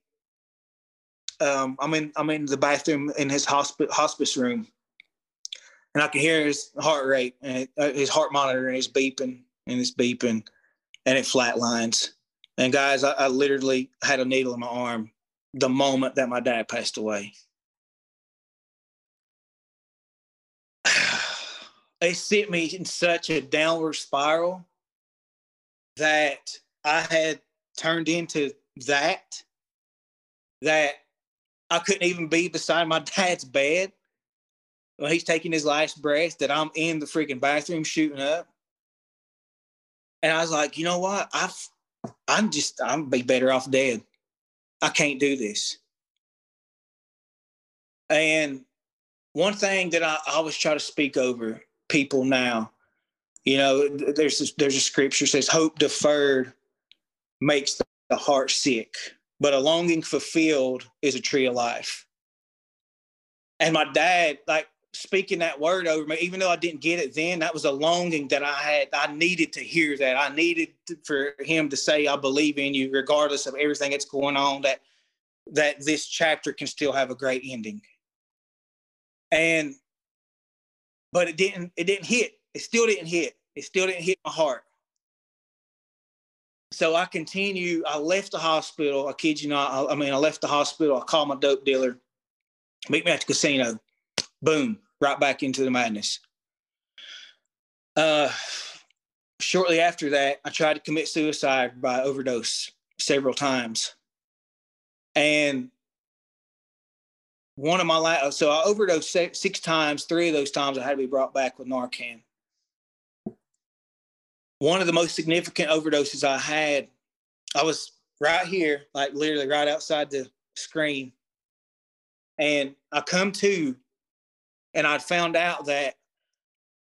um, I'm in I'm in the bathroom in his hospice hospice room, and I can hear his heart rate and uh, his heart monitor and it's beeping and it's beeping, and it flatlines. And guys, I, I literally had a needle in my arm the moment that my dad passed away. it sent me in such a downward spiral that I had turned into that that I couldn't even be beside my dad's bed when he's taking his last breath that I'm in the freaking bathroom shooting up. And I was like, you know what? I've I'm just I'm be better off dead. I can't do this. And one thing that I always try to speak over people now, you know, there's this, there's a scripture says hope deferred makes the heart sick, but a longing fulfilled is a tree of life. And my dad, like speaking that word over me, even though I didn't get it then, that was a longing that I had. I needed to hear that. I needed to, for him to say, "I believe in you, regardless of everything that's going on." That that this chapter can still have a great ending. And, but it didn't. It didn't hit. It still didn't hit. It still didn't hit my heart. So I continue. I left the hospital. I kid you not. I, I mean, I left the hospital. I called my dope dealer. Meet me at the casino boom, right back into the madness. Uh, shortly after that, I tried to commit suicide by overdose several times. And one of my last, so I overdosed six times. Three of those times I had to be brought back with Narcan. One of the most significant overdoses I had, I was right here, like literally right outside the screen. And I come to and I'd found out that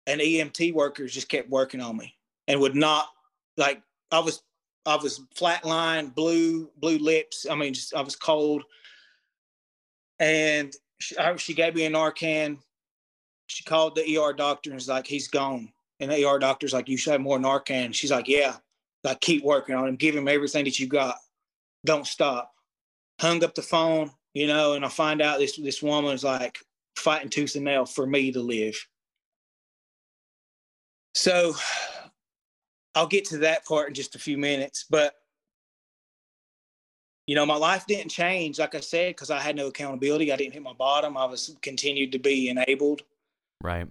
an EMT worker just kept working on me and would not like I was I was flatline, blue blue lips. I mean, just I was cold, and she, I, she gave me a Narcan. She called the ER doctor and was like, "He's gone." And ER doctor's like, "You should have more Narcan." She's like, "Yeah." Like, keep working on him. Give him everything that you got. Don't stop. Hung up the phone, you know, and I find out this this woman's like, fighting tooth and nail for me to live. So I'll get to that part in just a few minutes. But, you know, my life didn't change, like I said, because I had no accountability. I didn't hit my bottom. I was continued to be enabled. Right.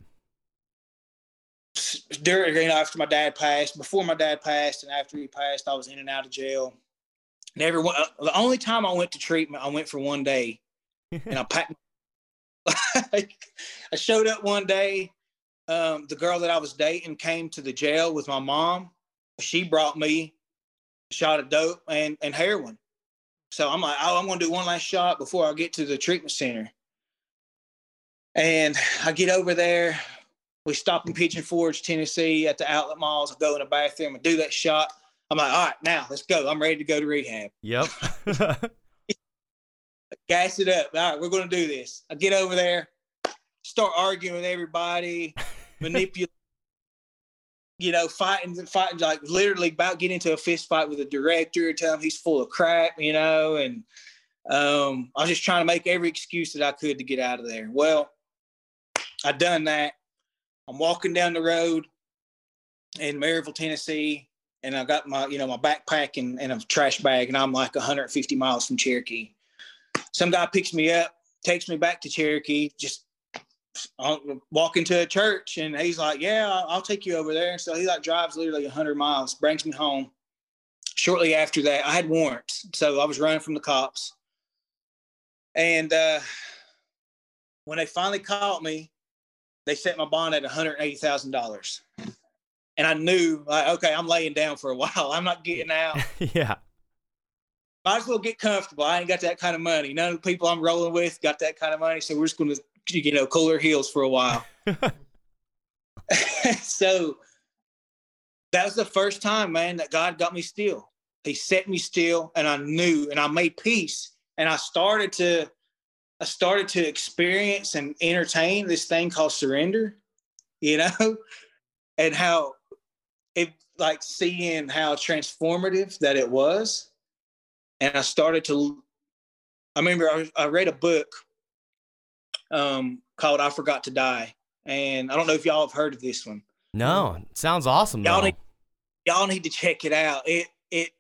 During, you know, after my dad passed, before my dad passed, and after he passed, I was in and out of jail. Never. Uh, the only time I went to treatment, I went for one day, and I packed I showed up one day. Um, the girl that I was dating came to the jail with my mom. She brought me a shot of dope and, and heroin. So I'm like, oh, I'm going to do one last shot before I get to the treatment center. And I get over there. We stop in Pigeon Forge, Tennessee at the outlet malls. I go in the bathroom and do that shot. I'm like, all right, now let's go. I'm ready to go to rehab. Yep. gas it up. All right, we're going to do this. I get over there, start arguing with everybody, manipulate, you know, fighting, fighting, like literally about getting into a fist fight with a director, tell him he's full of crap, you know, and um, I was just trying to make every excuse that I could to get out of there. Well, I done that. I'm walking down the road in Maryville, Tennessee, and I got my, you know, my backpack and, and a trash bag, and I'm like 150 miles from Cherokee. Some guy picks me up, takes me back to Cherokee, just I'll walk into a church, and he's like, "Yeah, I'll, take you over there." So he like drives literally 100 miles, brings me home. Shortly after that, I had warrants, so I was running from the cops. And uh, when they finally caught me, they set my bond at $180,000 and I knew like, okay, I'm laying down for a while. I'm not getting out. yeah. Might as well get comfortable. I ain't got that kind of money. None of the people I'm rolling with got that kind of money. So we're just gonna, you know, cool our heels for a while. so that was the first time, man, that God got me still. He set me still and I knew and I made peace. And I started to I started to experience and entertain this thing called surrender, you know, and how it like seeing how transformative that it was. And I started to, I remember I, I read a book um, called I Forgot to Die. And I don't know if y'all have heard of this one. No, sounds awesome. Y'all though. need, y'all need to check it out. It, it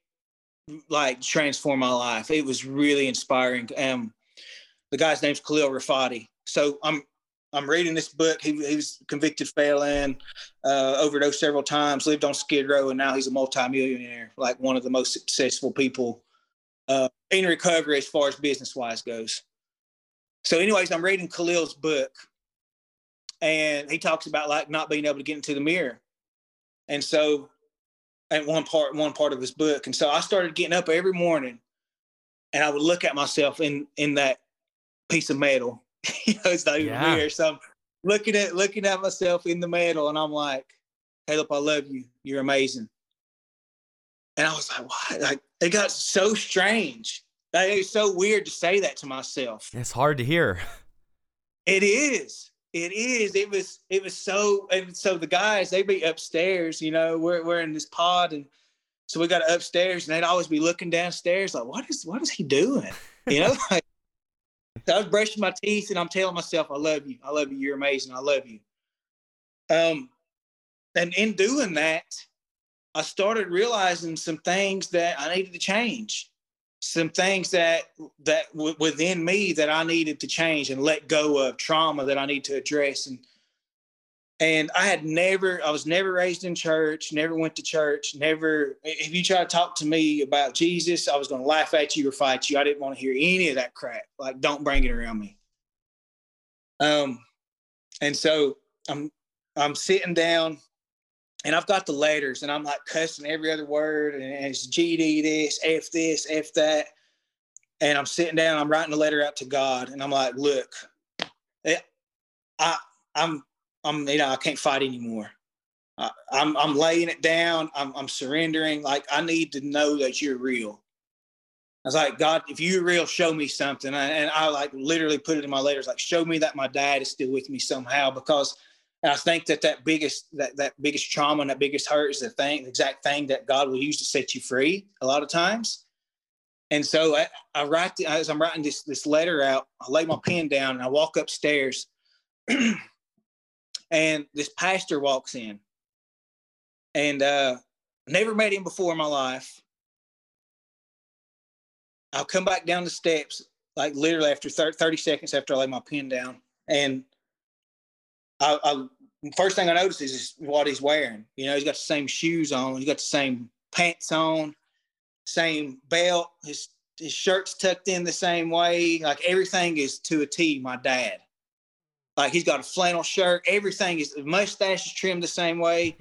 like transformed my life. It was really inspiring. Um, the guy's name's Khalil Rafati. So I'm I'm reading this book. He, he was convicted felon, uh, overdosed several times, lived on Skid Row, and now he's a multimillionaire, like one of the most successful people uh, in recovery as far as business wise goes. So, anyways, I'm reading Khalil's book, and he talks about like not being able to get into the mirror, and so, at one part, one part of his book, and so I started getting up every morning, and I would look at myself in in that piece of metal you know, it's not even Yeah. weird. So I'm looking at looking at myself in the metal, and I'm like, Kallup, I love you. You're amazing. And I was like, what? Like it got so strange. Like, it was so weird to say that to myself. It's hard to hear. It is. It is. It was. It was so. And so the guys, they'd be upstairs. You know, we're we're in this pod, and so we got upstairs, and they'd always be looking downstairs, like, what is what is he doing? You know, like, so I was brushing my teeth, and I'm telling myself, I love you. I love you. You're amazing. I love you. Um, and in doing that, I started realizing some things that I needed to change some things that that w- within me that I needed to change and let go of trauma that I need to address and and I had never I was never raised in church never went to church never if you try to talk to me about Jesus I was going to laugh at you or fight you. I didn't want to hear any of that crap. Like don't bring it around me. Um and so I'm I'm sitting down and I've got the letters and I'm like cussing every other word and it's GD this, F this, F that. And I'm sitting down, I'm writing a letter out to God and I'm like, look, it, I, I'm, I'm, you know, I can't fight anymore. I, I'm, I'm laying it down. I'm, I'm surrendering. Like I need to know that you're real. I was like, God, if you're real, show me something. And, I like literally put it in my letters, like, show me that my dad is still with me somehow because I think that that biggest that that biggest trauma and that biggest hurt is the thing, the exact thing that God will use to set you free a lot of times. And so I, I write as I'm writing this this letter out, I lay my pen down and I walk upstairs, and this pastor walks in, and uh, never met him before in my life. I'll come back down the steps, like literally after 30, 30 seconds after I lay my pen down, and I, I first thing I notice is what he's wearing. You know, he's got the same shoes on, he's got the same pants on, same belt. His his shirt's tucked in the same way. Like everything is to a T. My dad. Like he's got a flannel shirt. Everything is the mustache is trimmed the same way.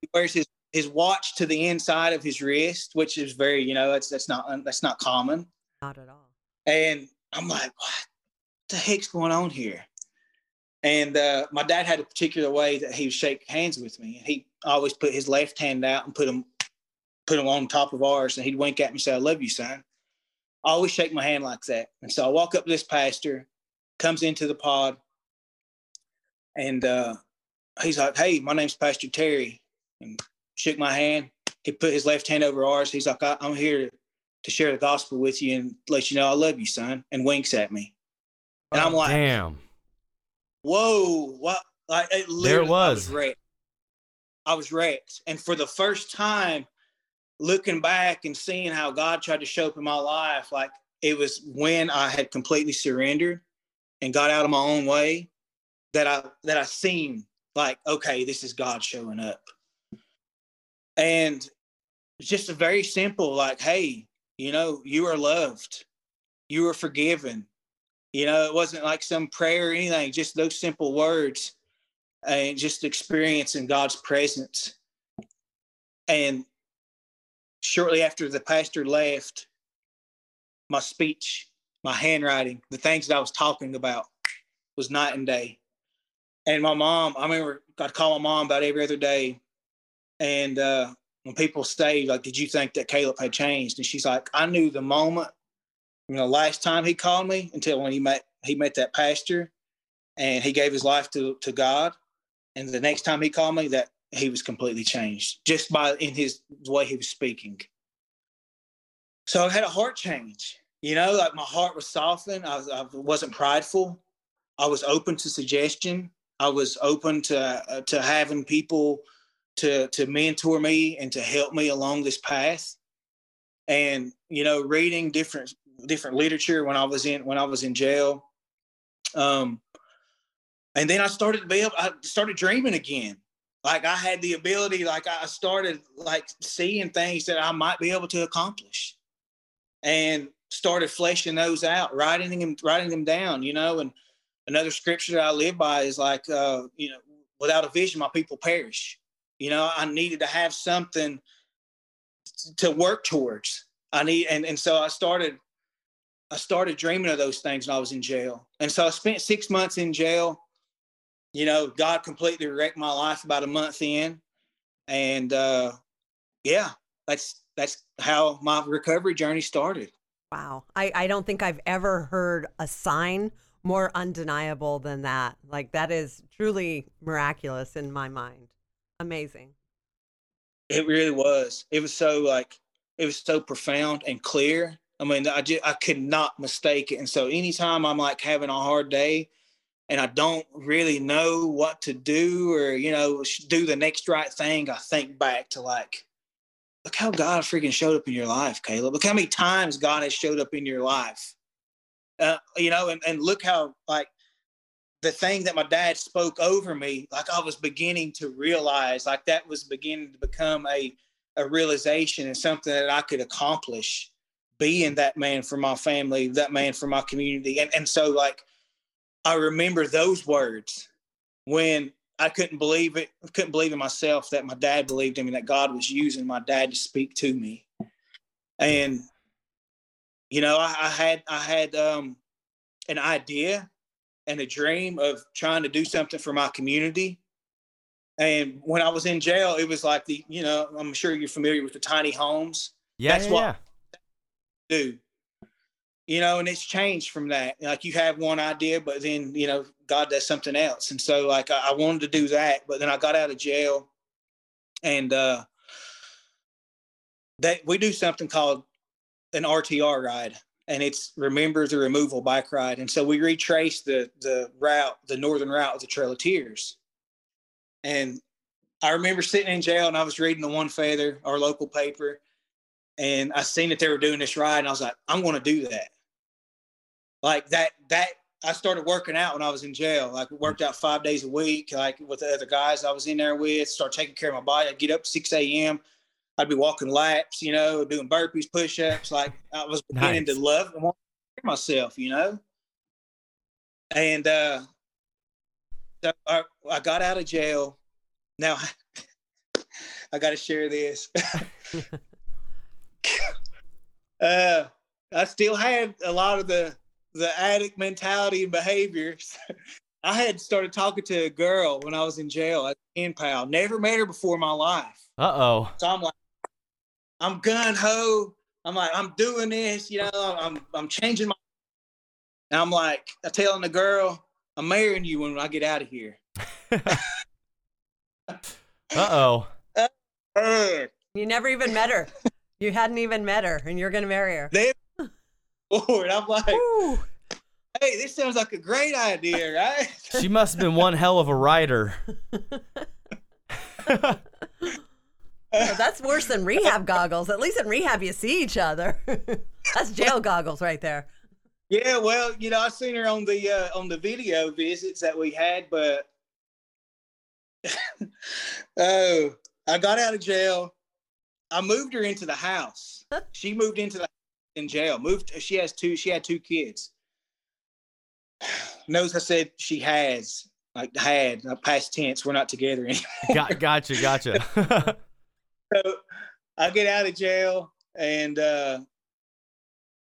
He wears his his watch to the inside of his wrist, which is very you know that's that's not that's not common. Not at all. And I'm like, what the heck's going on here? And uh, my dad had a particular way that he would shake hands with me. He always put his left hand out and put him put him on top of ours, and he'd wink at me and say, "I love you, son." I always shake my hand like that. And so I walk up to this pastor, comes into the pod, and uh, he's like, "Hey, my name's Pastor Terry," and shook my hand. He put his left hand over ours. He's like, "I'm here to, share the gospel with you and let you know I love you, son," and winks at me. And I'm like, Damn. whoa, what? Like it There it literally, I was. wrecked. I was wrecked, and for the first time, looking back and seeing how God tried to show up in my life, like it was when I had completely surrendered and got out of my own way that I that I seen like, okay, this is God showing up. And just a very simple, like, hey, you know, you are loved, you are forgiven. You know, it wasn't like some prayer or anything, just those simple words and just experiencing God's presence. And shortly after the pastor left, my speech, my handwriting, the things that I was talking about was night and day. And my mom, I remember I'd call my mom about every other day. And uh, when people say, like, did you think that Kallup had changed? And she's like, I knew the moment, you know, last time he called me until when he met he met that pastor and he gave his life to to God. And the next time he called me, that he was completely changed just by in his way he was speaking. So I had a heart change. You know, like my heart was softened. I, I wasn't prideful. I was open to suggestion. I was open to uh, to having people to to mentor me and to help me along this path. And you know, reading different different literature when I was in when I was in jail. Um, and then I started to be able, I started dreaming again. Like I had the ability, like I started like seeing things that I might be able to accomplish, and started fleshing those out, writing them, writing them down. You know, and another scripture that I live by is like, uh, you know, without a vision, my people perish. You know, I needed to have something to work towards. I need, and and so I started, I started dreaming of those things when I was in jail, and so I spent six months in jail you know, God completely wrecked my life about a month in. And uh, yeah, that's that's how my recovery journey started. Wow. I, I don't think I've ever heard a sign more undeniable than that. Like that is truly miraculous in my mind. Amazing. It really was. It was so like it was so profound and clear. I mean, I just I could not mistake it. And so anytime I'm like having a hard day, and I don't really know what to do or, you know, do the next right thing, I think back to like, look how God freaking showed up in your life, Kallup. Look how many times God has showed up in your life. Uh, you know, and, and look how like the thing that my dad spoke over me, like I was beginning to realize, like that was beginning to become a a realization and something that I could accomplish being that man for my family, that man for my community. And and so like I remember those words when I couldn't believe it. I couldn't believe in myself that my dad believed in me, that God was using my dad to speak to me. And, you know, I, I had, I had um, an idea and a dream of trying to do something for my community. And when I was in jail, it was like the, you know, I'm sure you're familiar with the tiny homes. Yeah, That's yeah, what yeah. do you know, and it's changed from that. Like you have one idea, but then, you know, God does something else. And so like I, I wanted to do that, but then I got out of jail and uh that we do something called an RTR ride and it's remember the removal bike ride. And so we retraced the the route, the northern route of the Trail of Tears. And I remember sitting in jail and I was reading the One Feather, our local paper, and I seen that they were doing this ride, and I was like, I'm to do that like that that I started working out when I was in jail. Like worked out five days a week, like with the other guys I was in there with. Start taking care of my body. I'd get up six a.m. I'd be walking laps, you know, doing burpees, push-ups. Like I was beginning nice. to love and want to myself, you know. And uh, so I, I got out of jail. Now I got to share this. uh, I still had a lot of the the addict mentality and behaviors. I had started talking to a girl when I was in jail at in pal. Never met her before in my life. Uh oh. So I'm like, I'm gun ho. I'm like, I'm doing this. You know, I'm I'm changing my. And I'm like, I'm telling the girl, I'm marrying you when I get out of here. uh oh. Uh, you never even met her. You hadn't even met her, and you're gonna marry her. They forward. I'm like, Ooh. hey, this sounds like a great idea, right? she must have been one hell of a writer. That's worse than rehab goggles. At least in rehab, you see each other. that's jail goggles right there. Yeah, well, you know, I seen her on the uh, on the video visits that we had, but oh, I got out of jail. I moved her into the house. she moved into the in jail. Moved. She has two. She had two kids. Knows I said she has like had past tense. We're not together anymore. Got, gotcha, gotcha. So I get out of jail and uh,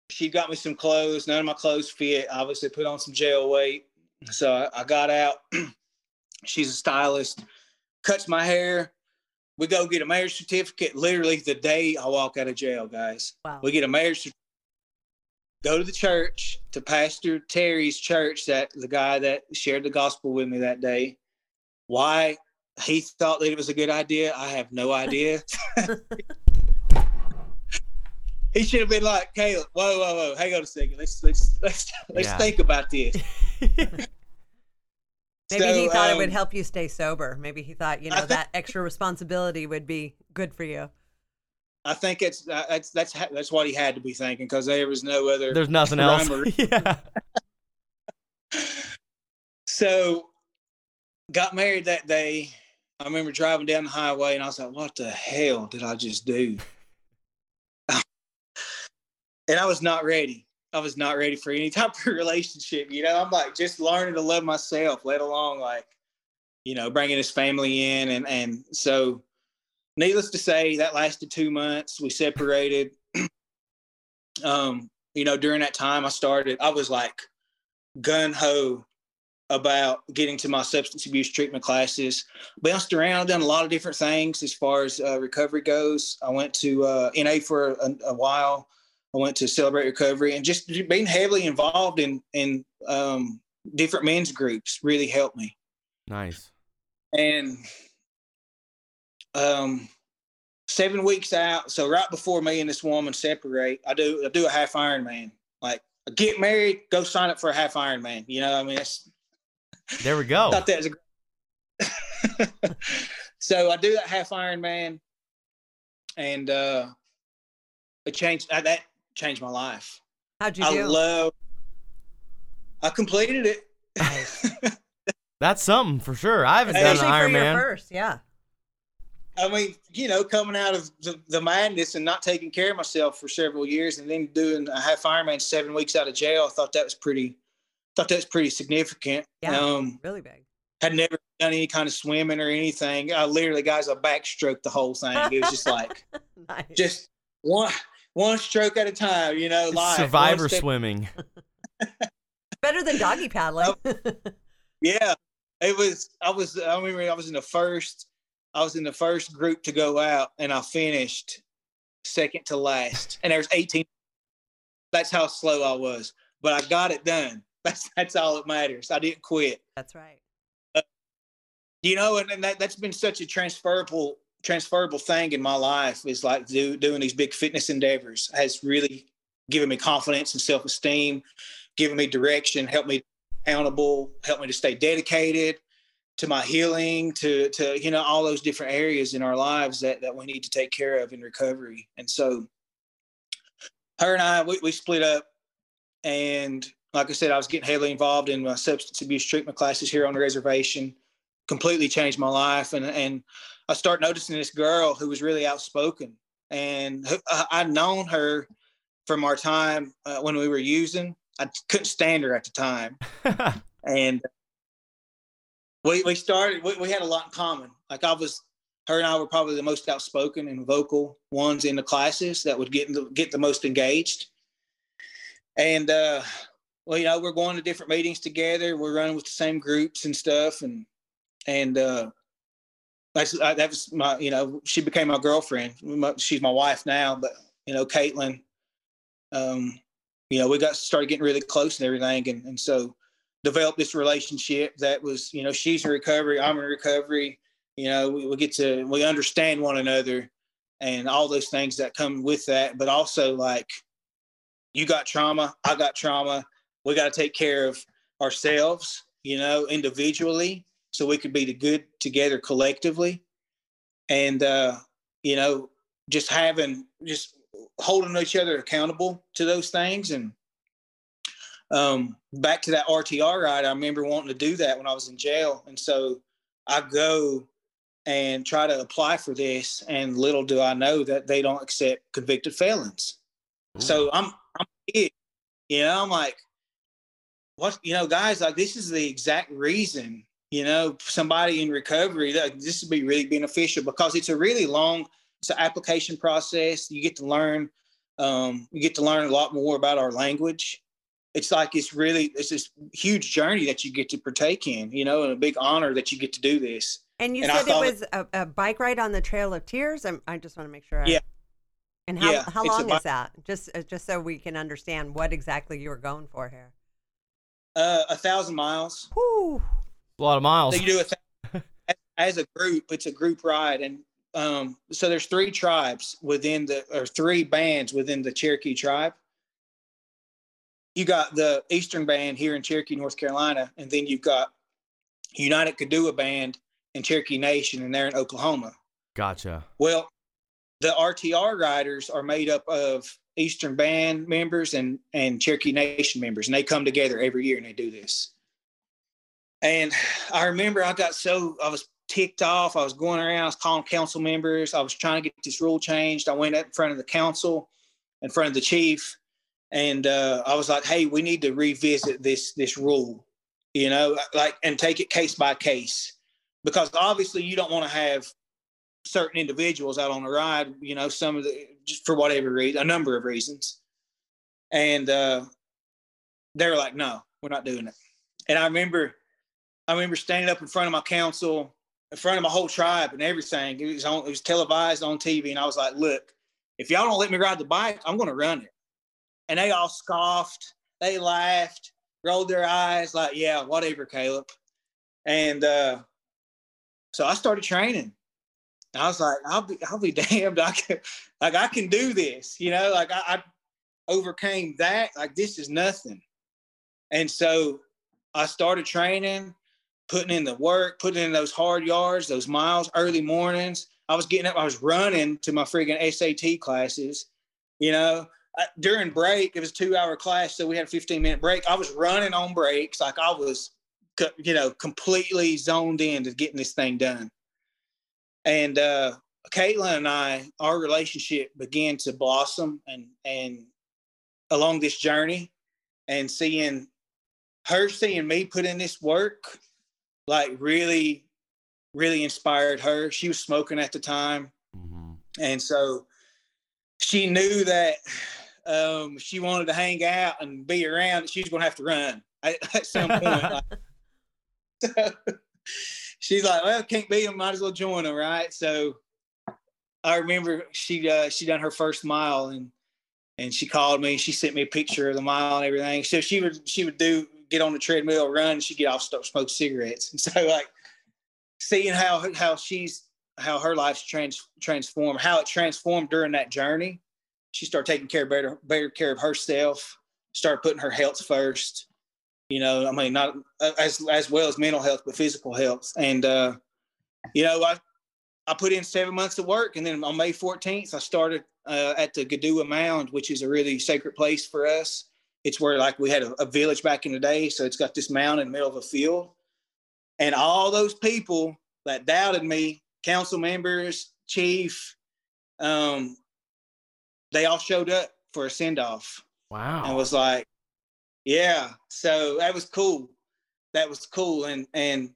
she got me some clothes. None of my clothes fit. Obviously, put on some jail weight. So I, I got out. She's a stylist. Cuts my hair. We go get a marriage certificate literally the day I walk out of jail, guys. Wow. We get a marriage certificate. Go to the church, to Pastor Terry's church, that the guy that shared the gospel with me that day. Why he thought that it was a good idea, I have no idea. he should have been like, Kallup, whoa, whoa, whoa, hang on a second. Let's let's let's let's Yeah. think about this. Maybe So, he thought it would um, help you stay sober. Maybe he thought, you know, think- that extra responsibility would be good for you. I think it's uh, that's that's ha- that's what he had to be thinking because there was no other. There's nothing else. or- yeah. So, got married that day. I remember driving down the highway and I was like, "What the hell did I just do?" and I was not ready. I was not ready for any type of relationship. You know, I'm like just learning to love myself, let alone like, you know, bringing his family in. And and so, needless to say, that lasted two months. We separated. um, you know, during that time, I started. I was like gun ho about getting to my substance abuse treatment classes. Bounced around, done a lot of different things as far as uh, recovery goes. I went to uh, NA for a, a while. I went to Celebrate Recovery, and just being heavily involved in in um, different men's groups really helped me. Nice. And um, seven weeks out, so right before me and this woman separate, I do I do a half Ironman. Like I get married, go sign up for a half Ironman. You know, I mean, it's There we go. thought that was a great. so I do that half Ironman, man and uh, it changed. Uh, that changed my life. How'd you I do? love. I completed it. That's something for sure. I haven't Hey, done Especially an for Iron your Man. first, yeah. I mean, you know, coming out of the, the madness and not taking care of myself for several years, and then doing a half Ironman seven weeks out of jail, I thought that was pretty. Thought that was pretty significant. Yeah. Um, Really big. had never done any kind of swimming or anything. I literally, guys, I backstroked the whole thing. It was just like nice. just one one stroke at a time. You know, It's live Survivor step- swimming. Better than doggy paddling. Yeah, it was. I was. I remember I was in the first. I was in the first group to go out, and I finished second to last. And there was 18. That's how slow I was, but I got it done. That's that's all that matters. I didn't quit. That's right. You know, and, and that that's been such a transferable transferable thing in my life. Is like do, doing these big fitness endeavors has really given me confidence and self esteem, given me direction, helped me accountable, helped me to stay dedicated to my healing, to to you know all those different areas in our lives that that we need to take care of in recovery. And so, her and I we, we split up, and like I said, I was getting heavily involved in my substance abuse treatment classes here on the reservation. Completely changed my life, and and I started noticing this girl who was really outspoken, and I'd known her from our time uh, when we were using. I couldn't stand her at the time, and we we started. We, we had a lot in common. Like I was, her and I were probably the most outspoken and vocal ones in the classes that would get the, get the most engaged. And uh, well, you know, we're going to different meetings together. We're running with the same groups and stuff, and and uh, that's uh, that was my you know she became my girlfriend. She's my wife now, but you know, Caitlin. Um, you know, we got started getting really close and everything, and and so developed this relationship that was you know she's in recovery, I'm in recovery. You know, we, we get to we understand one another, and all those things that come with that, but also like you got trauma, I got trauma. We got to take care of ourselves, you know, individually, so we could be the good together collectively. And uh, you know, just having just holding each other accountable to those things and um, back to that RTR ride, I remember wanting to do that when I was in jail. And so I go and try to apply for this. And little do I know that they don't accept convicted felons. So I'm, I'm, you know, I'm like, what, you know, guys, like this is the exact reason, you know, somebody in recovery that this would be really beneficial because it's a really long, it's an application process. You get to learn, um, you get to learn a lot more about our language it's like it's really it's this huge journey that you get to partake in, you know, and a big honor that you get to do this. And you and said it was a, a, bike ride on the Trail of Tears. I'm, i just want to make sure. I, yeah. And how yeah, how long is that? Just uh, just so we can understand what exactly you were going for here. Uh, a thousand miles. Whew. A lot of miles. So you do a as a group. It's a group ride, and um, so there's three tribes within the or three bands within the Cherokee tribe you got the Eastern Band here in Cherokee, North Carolina, and then you've got United Keetoowah Band in Cherokee Nation, and they're in Oklahoma. Gotcha. Well, the RTR riders are made up of Eastern Band members and and Cherokee Nation members, and they come together every year and they do this. And I remember I got so I was ticked off. I was going around, I was calling council members. I was trying to get this rule changed. I went up in front of the council, in front of the chief, and uh, I was like, "Hey, we need to revisit this this rule, you know, like and take it case by case, because obviously you don't want to have certain individuals out on the ride, you know, some of the for whatever reason, a number of reasons, and uh, they were like, "No, we're not doing it." And I remember, I remember standing up in front of my council, in front of my whole tribe and everything. It was on, it was televised on TV, and I was like, "Look, if y'all don't let me ride the bike, I'm going to run it." and they all scoffed, they laughed, rolled their eyes, like, yeah, whatever, Kallup. And uh, so I started training. I was like, I'll be, I'll be damned. I can, like, I can do this, you know, like I, I overcame that. Like, this is nothing. And so I started training, putting in the work, putting in those hard yards, those miles, early mornings. I was getting up, I was running to my friggin' SAT classes, you know, during break, it was a two hour class, so we had a 15 minute break. I was running on breaks, like I was, you know, completely zoned in to getting this thing done. And uh, Caitlin and I, our relationship began to blossom and and along this journey, and seeing her seeing me put in this work, like really, really inspired her. She was smoking at the time, mm-hmm. and so she knew that um, she wanted to hang out and be around, she's going to have to run at, some point. like, so she's like, well, can't be them, might as well join them, right? So I remember she uh, she done her first mile and and she called me. She sent me a picture of the mile and everything. So she would she would do get on the treadmill, run, and she get off, start smoke cigarettes. And so like seeing how how she's how her life's trans transformed, how it transformed during that journey she started taking care better better care of herself started putting her health first you know i mean not as as well as mental health but physical health and uh you know i i put in seven months of work and then on may 14th i started uh, at the Kituwah mound which is a really sacred place for us it's where like we had a, a village back in the day so it's got this mound in the middle of a field and all those people that doubted me council members chief um, they all showed up for a send off. Wow. And was like, yeah. So that was cool. That was cool. And and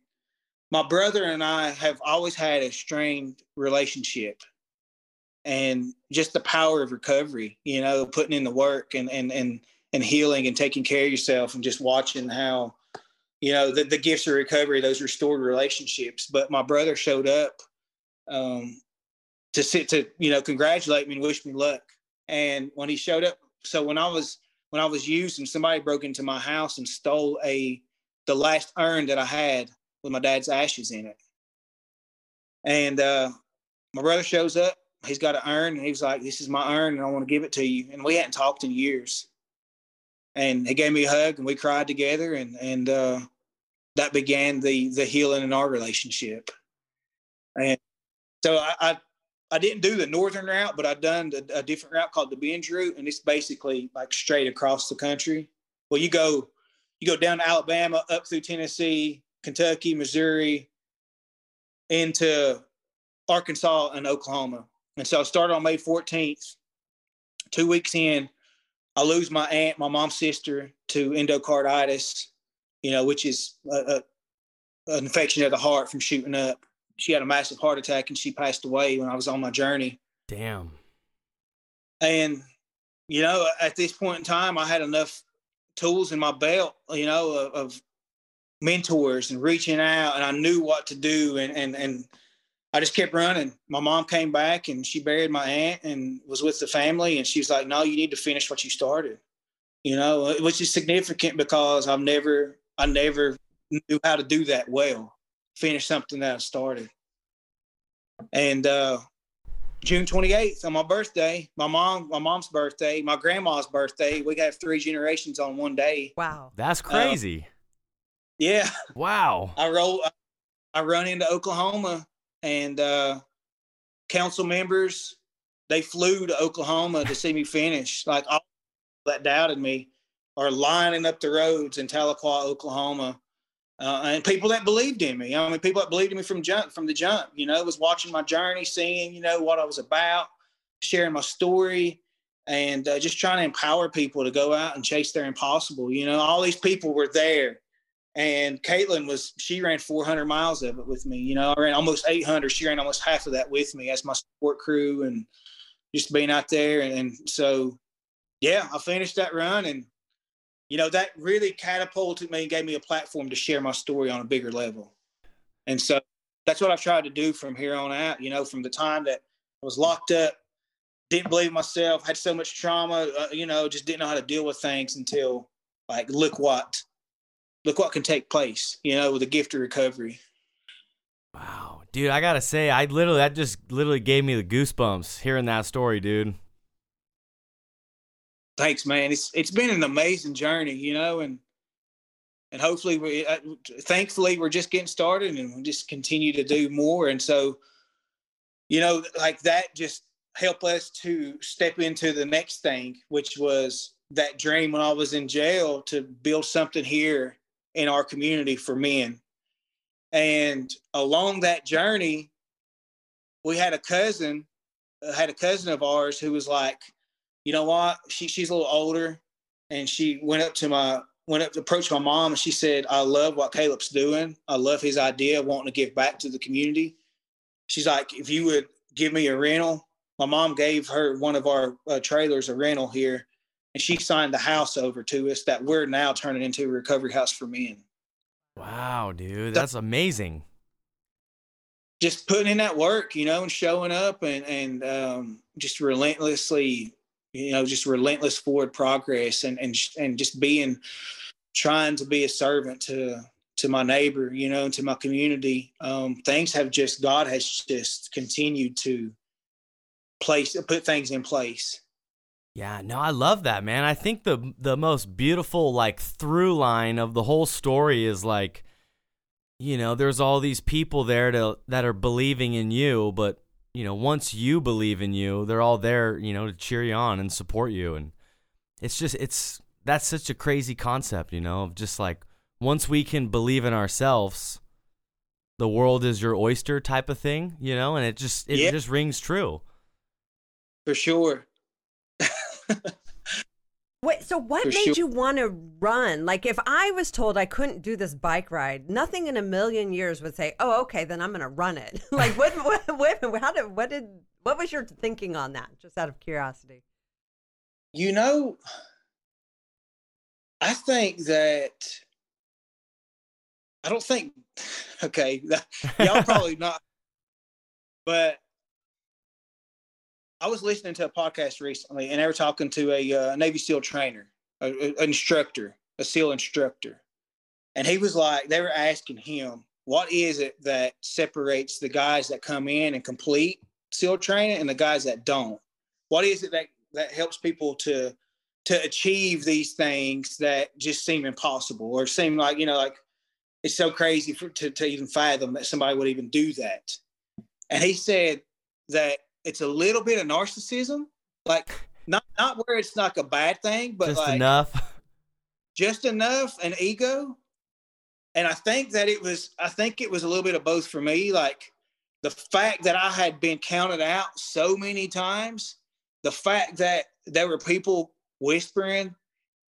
my brother and I have always had a strained relationship. And just the power of recovery, you know, putting in the work and and and and healing and taking care of yourself and just watching how, you know, the, the gifts of recovery, those restored relationships. But my brother showed up um, to sit to, you know, congratulate me and wish me luck and when he showed up, so when I was when I was used and somebody broke into my house and stole a the last urn that I had with my dad's ashes in it. And uh, my brother shows up. He's got an urn, and he was like, "This is my urn, and I want to give it to you." And we hadn't talked in years. And he gave me a hug, and we cried together, and and uh, that began the the healing in our relationship. And so I, I I didn't do the northern route, but I've done a, a different route called the Benge route, and it's basically like straight across the country. Well, you go you go down to Alabama, up through Tennessee, Kentucky, Missouri, into Arkansas and Oklahoma. And so I started on May 14th. Two weeks in, I lose my aunt, my mom's sister, to endocarditis, you know, which is a, a, an infection of the heart from shooting up. She had a massive heart attack and she passed away when I was on my journey. Damn. And, you know, at this point in time, I had enough tools in my belt, you know, of, of mentors and reaching out, and I knew what to do, and and and I just kept running. My mom came back and she buried my aunt and was with the family, and she was like, "No, you need to finish what you started," you know, which is significant because I've never, I never knew how to do that well, finish something that I started, and uh, June 28th on my birthday, my mom, my mom's birthday, my grandma's birthday. We got three generations on one day. Wow. That's crazy. Uh, yeah. Wow. I roll I run into Oklahoma and uh council members, they flew to Oklahoma to see me finish. Like all that doubted me are lining up the roads in Tahlequah, Oklahoma uh, and people that believed in me. I mean, people that believed in me from jump, from the jump. You know, was watching my journey, seeing you know what I was about, sharing my story, and uh, just trying to empower people to go out and chase their impossible. You know, all these people were there, and Caitlin was she ran 400 miles of it with me. You know, I ran almost 800. She ran almost half of that with me as my support crew, and just being out there. and, and so, yeah, I finished that run and you know, that really catapulted me and gave me a platform to share my story on a bigger level. And so that's what I've tried to do from here on out, you know, from the time that I was locked up, didn't believe myself, had so much trauma, uh, you know, just didn't know how to deal with things until like, look what, look what can take place, you know, with the gift of recovery. Wow, dude, I gotta say, I literally, that just literally gave me the goosebumps hearing that story, dude. Thanks, man. It's it's been an amazing journey, you know, and and hopefully we, uh, thankfully, we're just getting started, and we'll just continue to do more. And so, you know, like that just helped us to step into the next thing, which was that dream when I was in jail to build something here in our community for men. And along that journey, we had a cousin, uh, had a cousin of ours who was like, you know what? She she's a little older, and she went up to my went up to approach my mom, and she said, "I love what Kallup's doing. I love his idea of wanting to give back to the community." She's like, "If you would give me a rental." My mom gave her one of our uh, trailers a rental here, and she signed the house over to us that we're now turning into a recovery house for men. Wow, dude, that's amazing. Just putting in that work, you know, and showing up and and um, just relentlessly you know, just relentless forward progress and and and just being trying to be a servant to to my neighbor, you know, to my community. Um, things have just God has just continued to place put things in place. Yeah, no, I love that, man. I think the the most beautiful like through line of the whole story is like you know, there's all these people there to that are believing in you, but you know, once you believe in you, they're all there, you know, to cheer you on and support you. And it's just, it's, that's such a crazy concept, you know, of just like once we can believe in ourselves, the world is your oyster type of thing, you know, and it just, it yeah. just rings true. For sure. Wait, so what made you want to run? Like, if I was told I couldn't do this bike ride, nothing in a million years would say, "Oh, okay, then I'm going to run it." like, what, what, what, how did, what did, what was your thinking on that? Just out of curiosity. You know, I think that I don't think. Okay, y'all probably not, but I was listening to a podcast recently, and they were talking to a uh, Navy SEAL trainer, an instructor, a SEAL instructor, and he was like, they were asking him, "What is it that separates the guys that come in and complete SEAL training and the guys that don't? What is it that that helps people to to achieve these things that just seem impossible or seem like you know like it's so crazy for, to, to even fathom that somebody would even do that?" And he said that it's a little bit of narcissism, like not not where it's like a bad thing, but Just like enough. just enough and ego. And I think that it was I think it was a little bit of both for me. Like the fact that I had been counted out so many times, the fact that there were people whispering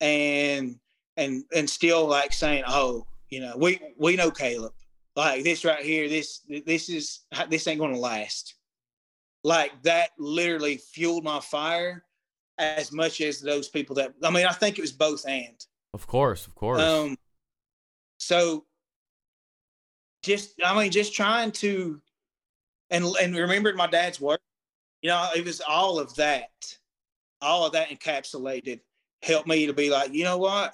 and and and still like saying, "Oh, you know, we we know Kallup. Like this right here, this this is this ain't gonna last." Like that literally fueled my fire as much as those people that I mean, I think it was both and. Of course, of course. Um, so just, I mean, just trying to, and and remembering my dad's work. You know, it was all of that, all of that encapsulated helped me to be like, you know what,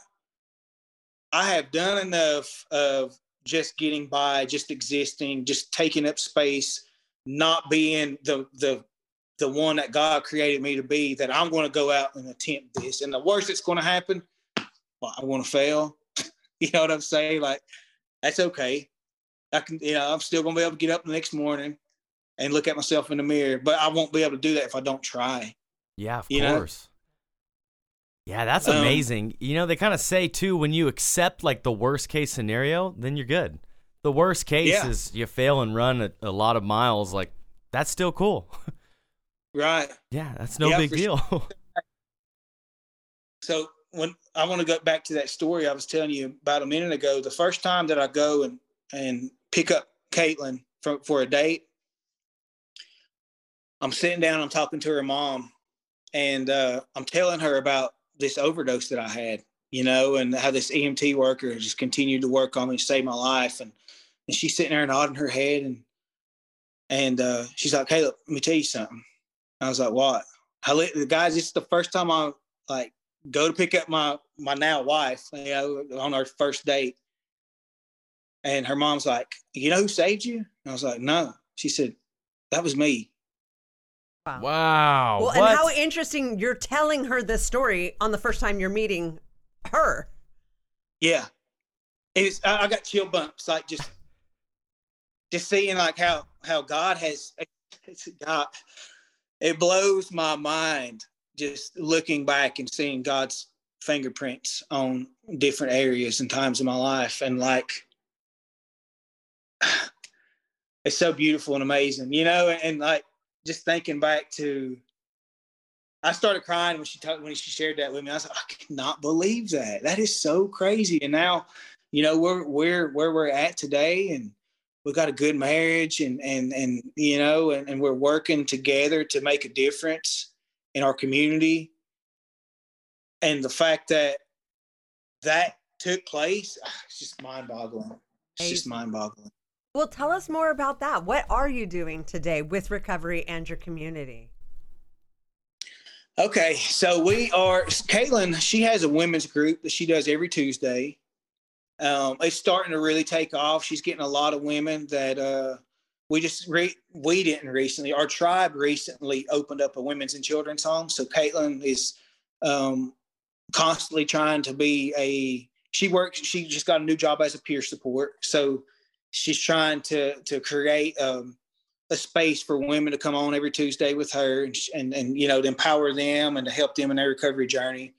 I have done enough of just getting by, just existing, just taking up space, not being the the the one that God created me to be. That I'm going to go out and attempt this, and the worst that's going to happen, well, I'm going to fail. you know what I'm saying? Like that's okay. I can, you know, I'm still going to be able to get up the next morning and look at myself in the mirror, but I won't be able to do that if I don't try. yeah, of you know? course. Yeah, that's Um, amazing. you know, they kind of say too when you accept like the worst case scenario, then you're good. The worst case Yeah. is you fail and run a, a lot of miles. Like that's still cool. Right. yeah, that's no Yeah, big deal. So when I want to go back to that story I was telling you about a minute ago, the first time that I go and and pick up Caitlin for for a date, I'm sitting down, I'm talking to her mom, and uh, I'm telling her about this overdose that I had, you know, and how this EMT worker just continued to work on me save my life, and and she's sitting there nodding her head, and and uh, she's like, Kallup, let me tell you something. I was like, what? I let the guys. It's the first time I like go to pick up my my now wife, you know, on our first date. And her mom's like, "You know who saved you?" And I was like, "No." She said, "That was me." Wow. wow. Well, what? and how interesting you're telling her this story on the first time you're meeting her. Yeah, it's I, I got chill bumps, like just just seeing like how how God has God. It blows my mind just looking back and seeing God's fingerprints on different areas and times in my life, and like it's so beautiful and amazing, you know. And, like just thinking back to, I started crying when she talked when she shared that with me. I was like, I cannot believe that. That is so crazy. And now, you know, we're we're where we're at today, and we've got a good marriage, and and and you know, and, and we're working together to make a difference in our community. And the fact that that took place, ah, it's just mind boggling. It's just mind boggling. Well, tell us more about that. What are you doing today with recovery and your community? Okay, so we are Caitlin. She has a women's group that she does every Tuesday. Um, it's starting to really take off. She's getting a lot of women that uh, we just re- we didn't recently. Our tribe recently opened up a women's and children's home. So Caitlin is um, constantly trying to be a. She works. She just got a new job as a peer support. So she's trying to to create um, a space for women to come on every Tuesday with her and, and, and you know, to empower them and to help them in their recovery journey.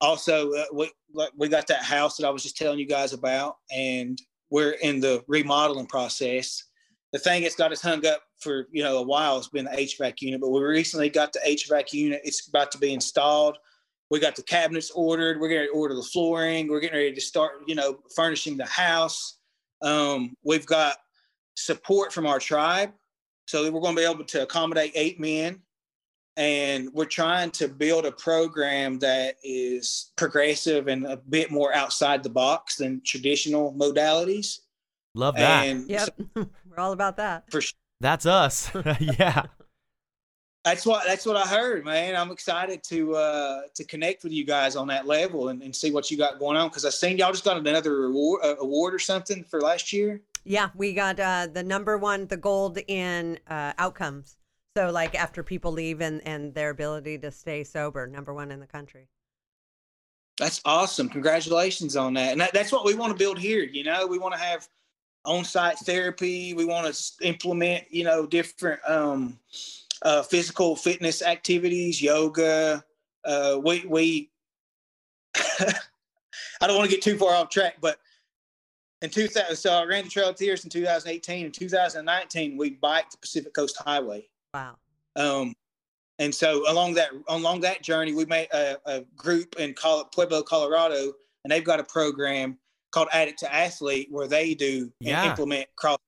Also, uh, we, we got that house that I was just telling you guys about, and we're in the remodeling process. The thing that's got us hung up for, you know, a while has been the HVAC unit, but we recently got the HVAC unit. It's about to be installed. We got the cabinets ordered. We're going to order the flooring. We're getting ready to start, you know, furnishing the house. Um, we've got support from our tribe so we're going to be able to accommodate eight men. And we're trying to build a program that is progressive and a bit more outside the box than traditional modalities. Love that. And Yep. We're all about that. for sure, That's us. yeah. that's what that's what I heard, man. I'm excited to uh, to connect with you guys on that level and, and see what you got going on because I seen y'all just got another reward uh, award or something for last year. Yeah, we got uh, the number one, the gold in uh, outcomes. So, like after people leave and, and their ability to stay sober, number one in the country. That's awesome. Congratulations on that. And that, that's what we want to build here. You know, we want to have on-site therapy. We want to implement, you know, different um, uh, physical fitness activities, yoga. Uh, we we I don't want to get too far off track, but in 2000, so I ran the Trail of Tears in 2018. In 2019, we biked the Pacific Coast Highway. Wow. Um, and so along that along that journey, we made a, a group in Col- Pueblo, Colorado, and they've got a program called Addict to Athlete where they do Yeah. and implement cross.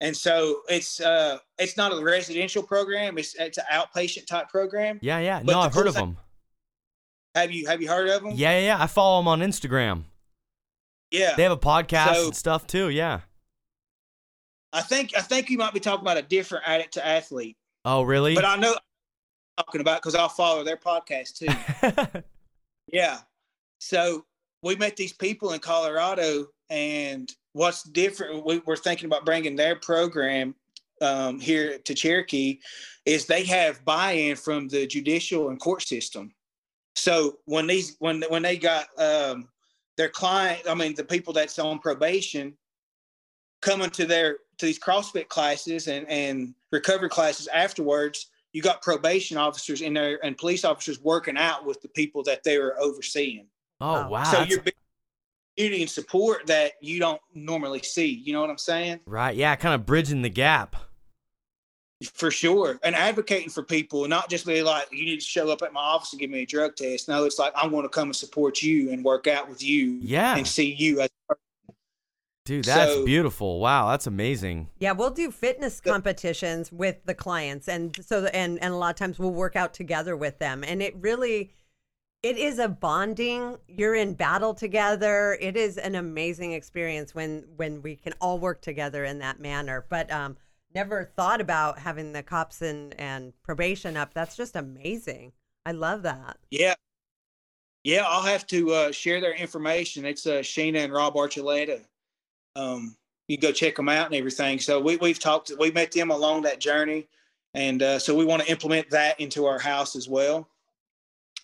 And so it's uh it's not a residential program; it's it's an outpatient type program. Yeah, yeah. But No, I've heard of them. Have you have you heard of them? Yeah, yeah, yeah. I follow them on Instagram. yeah. They have a podcast So- and stuff too. Yeah. I think I think you might be talking about a different Addict to Athlete, Oh, really? but I know I'm talking about because I'll follow their podcast too. Yeah. So we met these people in Colorado, and what's different, we, we're thinking about bringing their program um, here to Cherokee, is they have buy-in from the judicial and court system. So when these when when they got um, their client, I mean the people that's on probation, coming to their to these CrossFit classes and and recovery classes afterwards, you got probation officers in there and police officers working out with the people that they were overseeing. oh, wow. so that's- you're building community and support that you don't normally see. You know what I'm saying? right. Yeah, kind of bridging the gap. For sure. And advocating for people, not just be like, you need to show up at my office and give me a drug test. No, it's like, I'm going to come and support you and work out with you Yeah. and see you as Dude, that's So- beautiful. Wow, that's amazing. Yeah, we'll do fitness The- competitions with the clients, and so and and a lot of times we'll work out together with them, and it really, it is a bonding. You're in battle together. It is an amazing experience when when we can all work together in that manner. But um, never thought about having the cops and and probation up. That's just amazing. I love that. Yeah. Yeah, I'll have to uh, share their information. It's uh, Sheena and Rob Archuleta. Um, you go check them out and everything. So we, we've talked, we met them along that journey. And uh, so we want to implement that into our house as well.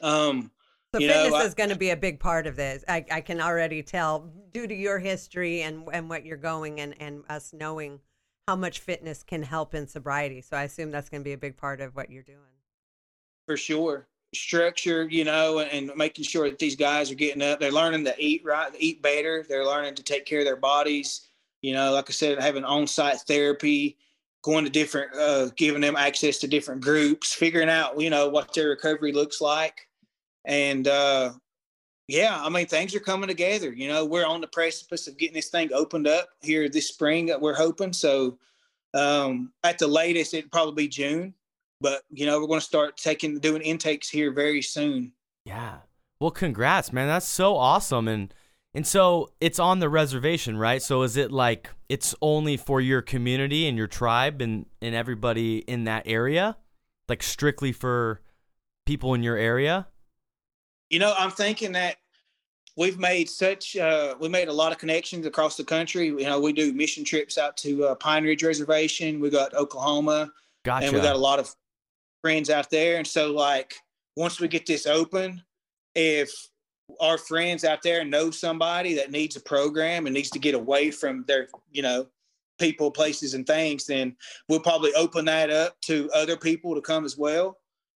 Um, So You know, fitness I- is going to be a big part of this. I, I can already tell due to your history and and what you're going and and us knowing how much fitness can help in sobriety. So I assume that's going to be a big part of what you're doing. for sure. Structure, you know, and, making sure that these guys are getting up. They're learning to eat right, eat better. They're learning to take care of their bodies. You know, like I said, having on-site therapy, going to different, uh, giving them access to different groups, figuring out, you know, what their recovery looks like, and uh, yeah, I mean, things are coming together. You know, we're on the precipice of getting this thing opened up here this spring. We're hoping so. Um, at the latest, it'd probably be June but you know we're going to start taking doing intakes here very soon Yeah. Well, congrats, man. That's so awesome. And and so it's on the reservation, right? So is it like it's only for your community and your tribe and and everybody in that area? Like strictly for people in your area? you know i'm thinking that we've made such uh, we made a lot of connections across the country you know we do mission trips out to uh, pine ridge reservation we got oklahoma Gotcha. and we got a lot of friends out there and so like once we get this open if our friends out there know somebody that needs a program and needs to get away from their you know people places and things then we'll probably open that up to other people to come as well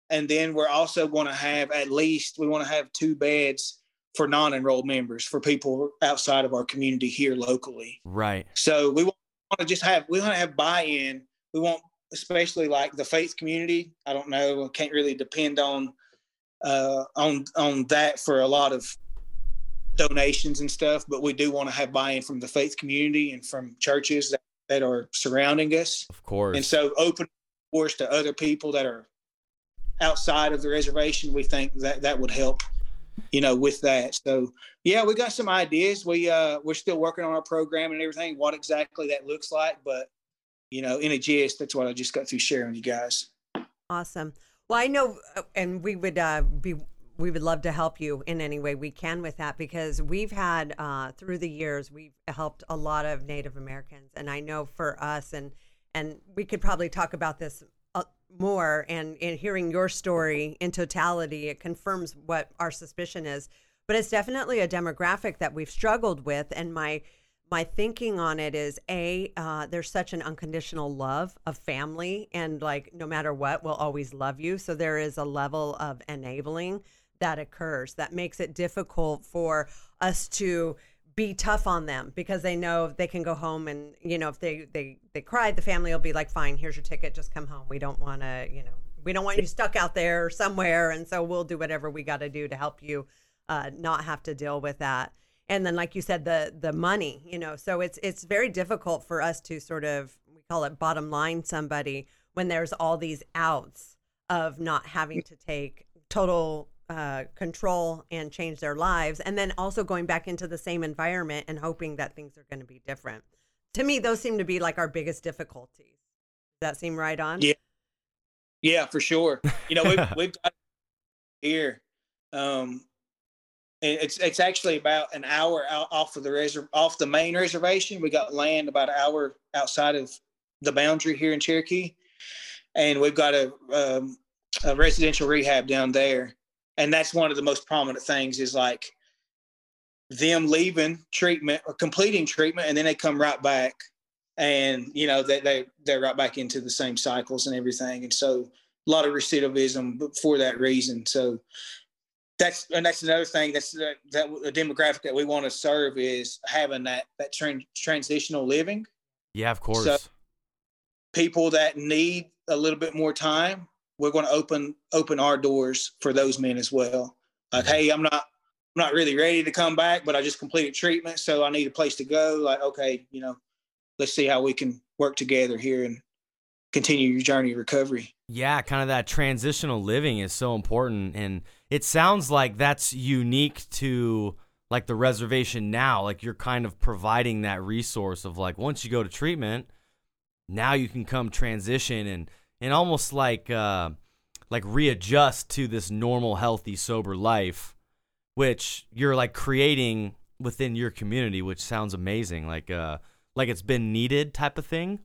and then we're also going to have at least we want to have two beds for non-enrolled members for people outside of our community here locally right. so we want to just have we want to have buy-in. We want especially like the faith community. I don't know. I can't really depend on uh, on on that for a lot of donations and stuff, but we do want to have buy-in from the faith community and from churches that, that are surrounding us. Of course. And so open doors to other people that are outside of the reservation. We think that that would help, you know, with that. So yeah, we got some ideas. We uh we're still working on our program and everything, what exactly that looks like. But you know, in a gist, that's what I just got through sharing with you guys. Awesome. Well, I know, uh, and we would uh, be we would love to help you in any way we can with that because we've had uh, through the years we've helped a lot of Native Americans, and I know for us and and we could probably talk about this uh, more. And in hearing your story in totality, it confirms what our suspicion is. But it's definitely a demographic that we've struggled with, and my my thinking on it is a uh, there's such an unconditional love of family and like no matter what we'll always love you. So there is a level of enabling that occurs that makes it difficult for us to be tough on them because they know they can go home and you know if they they they cried the family will be like fine here's your ticket. Just come home. We don't want to you know we don't want you stuck out there somewhere. And so we'll do whatever we got to do to help you uh, not have to deal with that and then like you said the the money you know so it's it's very difficult for us to sort of we call it bottom line somebody when there's all these outs of not having to take total uh, control and change their lives and then also going back into the same environment and hoping that things are going to be different. To me those seem to be like our biggest difficulties. Does that seem right on yeah. Yeah for sure. You know we've, we've got here um it's it's actually about an hour out off of the reserv- off the main reservation. We got land about an hour outside of the boundary here in Cherokee, and we've got a, um, a residential rehab down there. And that's one of the most prominent things is like them leaving treatment or completing treatment, and then they come right back, and you know they they they're right back into the same cycles and everything. And so a lot of recidivism for that reason. So that's and that's another thing that's uh, that, that a demographic that we want to serve is having that that trans, transitional living. Yeah, of course. So people that need a little bit more time, we're going to open open our doors for those men as well. Like, mm-hmm. hey, I'm not I'm not really ready to come back, but I just completed treatment, so I need a place to go. Like, okay, you know, let's see how we can work together here and continue your journey of recovery. Yeah, kind of that transitional living is so important and it sounds like that's unique to like the reservation now like you're kind of providing that resource of like once you go to treatment now you can come transition and and almost like uh like readjust to this normal healthy sober life which you're like creating within your community which sounds amazing like uh like it's been needed type of thing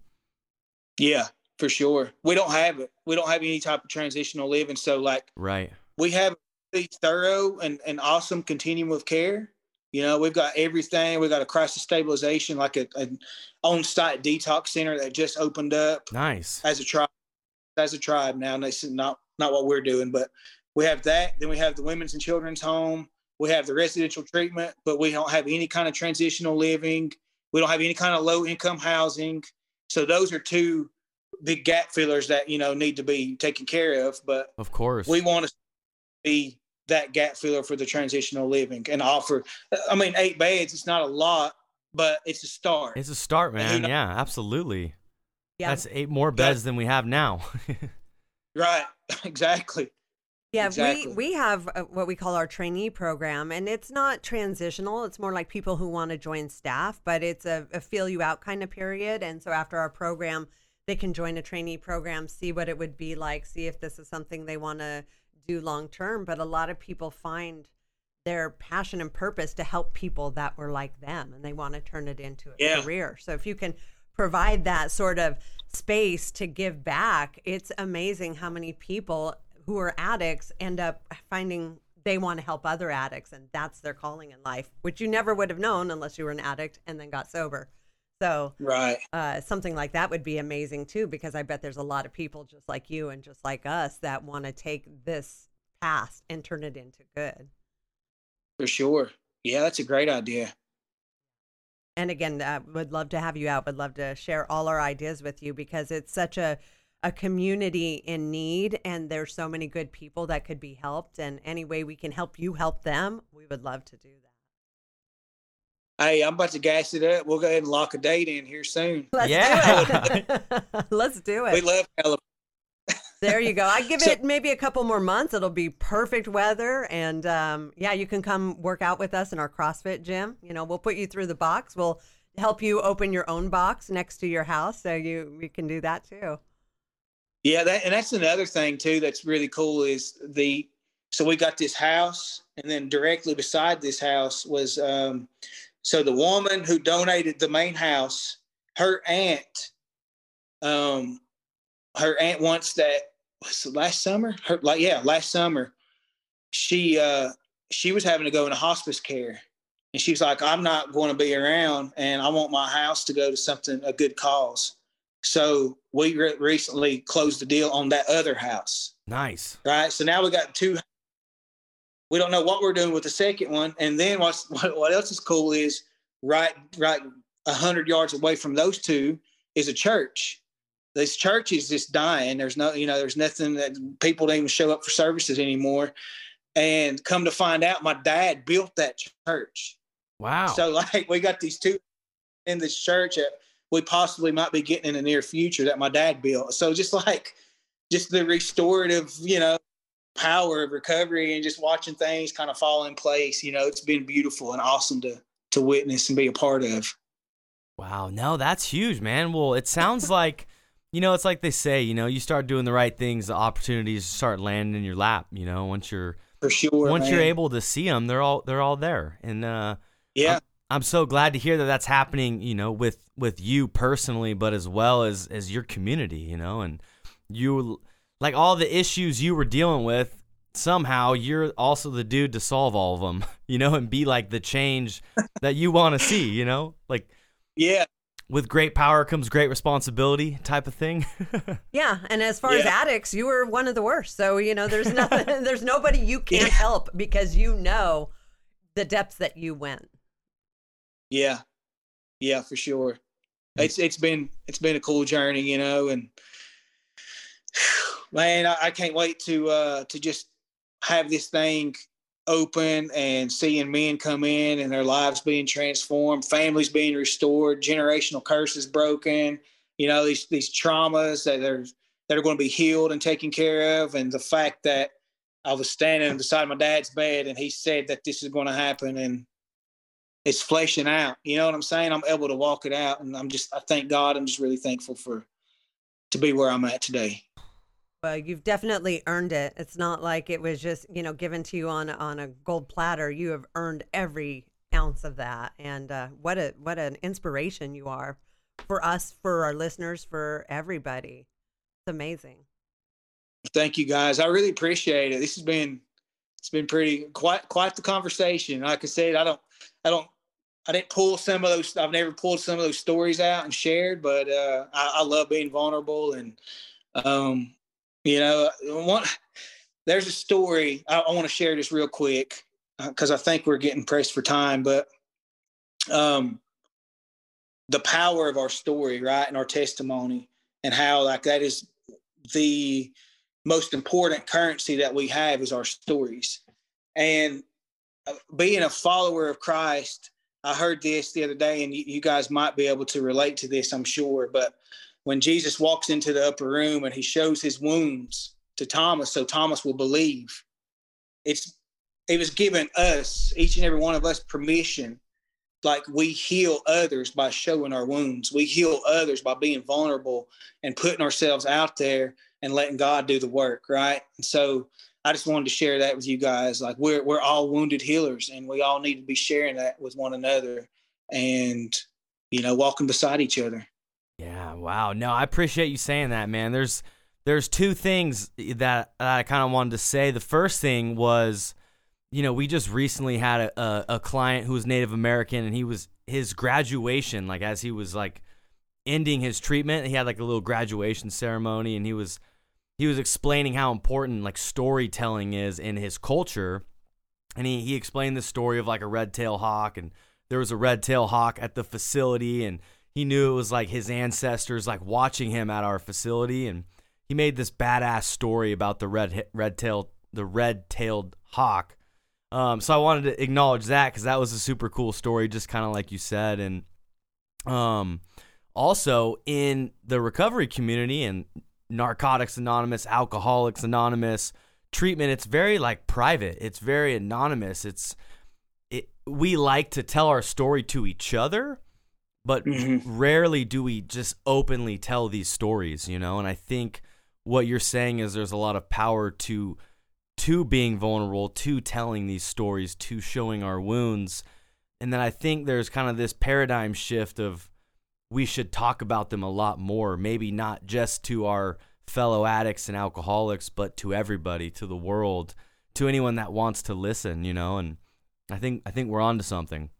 yeah for sure we don't have it we don't have any type of transitional living so like right we have a thorough and, and awesome continuum of care. You know, we've got everything. We've got a crisis stabilization, like a, an on-site detox center that just opened up. Nice. As a tribe, as a tribe now, and this is not not what we're doing, but we have that. Then we have the women's and children's home. We have the residential treatment, but we don't have any kind of transitional living. We don't have any kind of low income housing. So those are two big gap fillers that you know need to be taken care of. But of course, we want to be that gap filler for the transitional living and offer. I mean, eight beds, it's not a lot, but it's a start. It's a start, man. yeah, absolutely. Yeah. That's eight more beds than we have now. right. Exactly. Yeah, exactly. we we have uh, what we call our trainee program, and it's not transitional. It's more like people who want to join staff, but it's a, a feel you out kind of period. And so after our program, they can join a trainee program, see what it would be like, see if this is something they want to do long term, but a lot of people find their passion and purpose to help people that were like them and they want to turn it into a yeah. career. So if you can provide that sort of space to give back, it's amazing how many people who are addicts end up finding they want to help other addicts and that's their calling in life, which you never would have known unless you were an addict and then got sober. So, right, uh, something like that would be amazing too, because I bet there's a lot of people just like you and just like us that want to take this past and turn it into good. For sure. Yeah, that's a great idea. And again, uh, would love to have you out. Would love to share all our ideas with you because it's such a a community in need, and there's so many good people that could be helped. And any way we can help you help them, we would love to do that. Hey, I'm about to gas it up. We'll go ahead and lock a date in here soon. Let's Yeah. do it. Let's do it. We love California. There you go. I give So- it maybe a couple more months. It'll be perfect weather, and um, yeah, you can come work out with us in our CrossFit gym. You know, we'll put you through the box. We'll help you open your own box next to your house, so you we can do that too. Yeah, that and that's another thing too that's really cool is the so we got this house and then directly beside this house was um so the woman who donated the main house, her aunt, um her aunt once that was last summer? Her like yeah, last summer, she uh she was having to go into hospice care. And she's like, I'm not going to be around and I want my house to go to something, a good cause. So we re- recently closed the deal on that other house. Nice. Right. So now we got two. We don't know what we're doing with the second one. And then what's, what, what else is cool is right, right, a hundred yards away from those two is a church. This church is just dying. There's no, you know, there's nothing that people don't even show up for services anymore. And come to find out, my dad built that church. Wow. So like we got these two in this church that we possibly might be getting in the near future that my dad built. So just like just the restorative, you know, power of recovery and just watching things kind of fall in place, you know, it's been beautiful and awesome to to witness and be a part of. Wow, no, that's huge, man. Well, it sounds like, you know, it's like they say, you know, you start doing the right things, the opportunities start landing in your lap. You know, once you're for sure, once man. you're able to see them, they're all they're all there. And uh, yeah, I'm, I'm so glad to hear that that's happening. You know, with with you personally, but as well as as your community. You know, and you like all the issues you were dealing with. Somehow, you're also the dude to solve all of them. You know, and be like the change that you want to see. You know, like yeah, with great power comes great responsibility type of thing. Yeah, and as far as addicts, you were one of the worst. So you know, there's nothing, there's nobody you can't help because you know the depths that you went. yeah, yeah, for sure. Mm. It's it's been it's been a cool journey, you know, and man, I, I can't wait to uh to just have this thing open and seeing men come in and their lives being transformed, families being restored, generational curses broken, you know, these these traumas that are that are going to be healed and taken care of, and the fact that I was standing beside my dad's bed and he said that this is going to happen and it's fleshing out. You know what I'm saying? I'm able to walk it out, and I'm just I thank God. I'm just really thankful for to be where I'm at today. Well, you've definitely earned it. It's not like it was just you know given to you on on a gold platter. You have earned every ounce of that, and uh, what a what an inspiration you are for us, for our listeners, for everybody. It's amazing. Thank you guys. I really appreciate it. This has been it's been pretty quite quite the conversation. Like I said, I don't I don't I didn't pull some of those. I've never pulled some of those stories out and shared, but uh, I, I love being vulnerable and um, you know one. There's a story I, I want to share this real quick because I think we're getting pressed for time, but um, the power of our story, right, and our testimony, and how like that is the most important currency that we have is our stories. And uh, being a follower of Christ, I heard this the other day, and you, guys might be able to relate to this, I'm sure. But when Jesus walks into the upper room and he shows his wounds to Thomas, so Thomas will believe, it's it was given us, each and every one of us, permission. Like we heal others by showing our wounds. We heal others by being vulnerable and putting ourselves out there and letting God do the work, right? And so I just wanted to share that with you guys. Like we're we're all wounded healers, and we all need to be sharing that with one another, and you know, walking beside each other. Yeah, wow. No, I appreciate you saying that, man. There's there's two things that I kind of wanted to say. The first thing was, you know, we just recently had a, a, a client who was Native American, and he was his graduation, like as he was like ending his treatment, he had like a little graduation ceremony, and he was he was explaining how important like storytelling is in his culture, and he he explained the story of like a red tail hawk, and there was a red tail hawk at the facility, and he knew it was like his ancestors like watching him at our facility. And he made this badass story about the red red tail the red tailed hawk. Um, so i wanted to acknowledge that because that was a super cool story just kind of like you said. And um, also in the recovery community and narcotics anonymous alcoholics anonymous treatment it's very like private. It's very anonymous. It's it, we like to tell our story to each other but Mhm. rarely do we just openly tell these stories you know? And i think what you're saying is there's a lot of power to to being vulnerable to telling these stories to showing our wounds. And then i think there's kind of this paradigm shift of we should talk about them a lot more maybe not just to our fellow addicts and alcoholics but to everybody to the world to anyone that wants to listen you know and i think i think we're on to something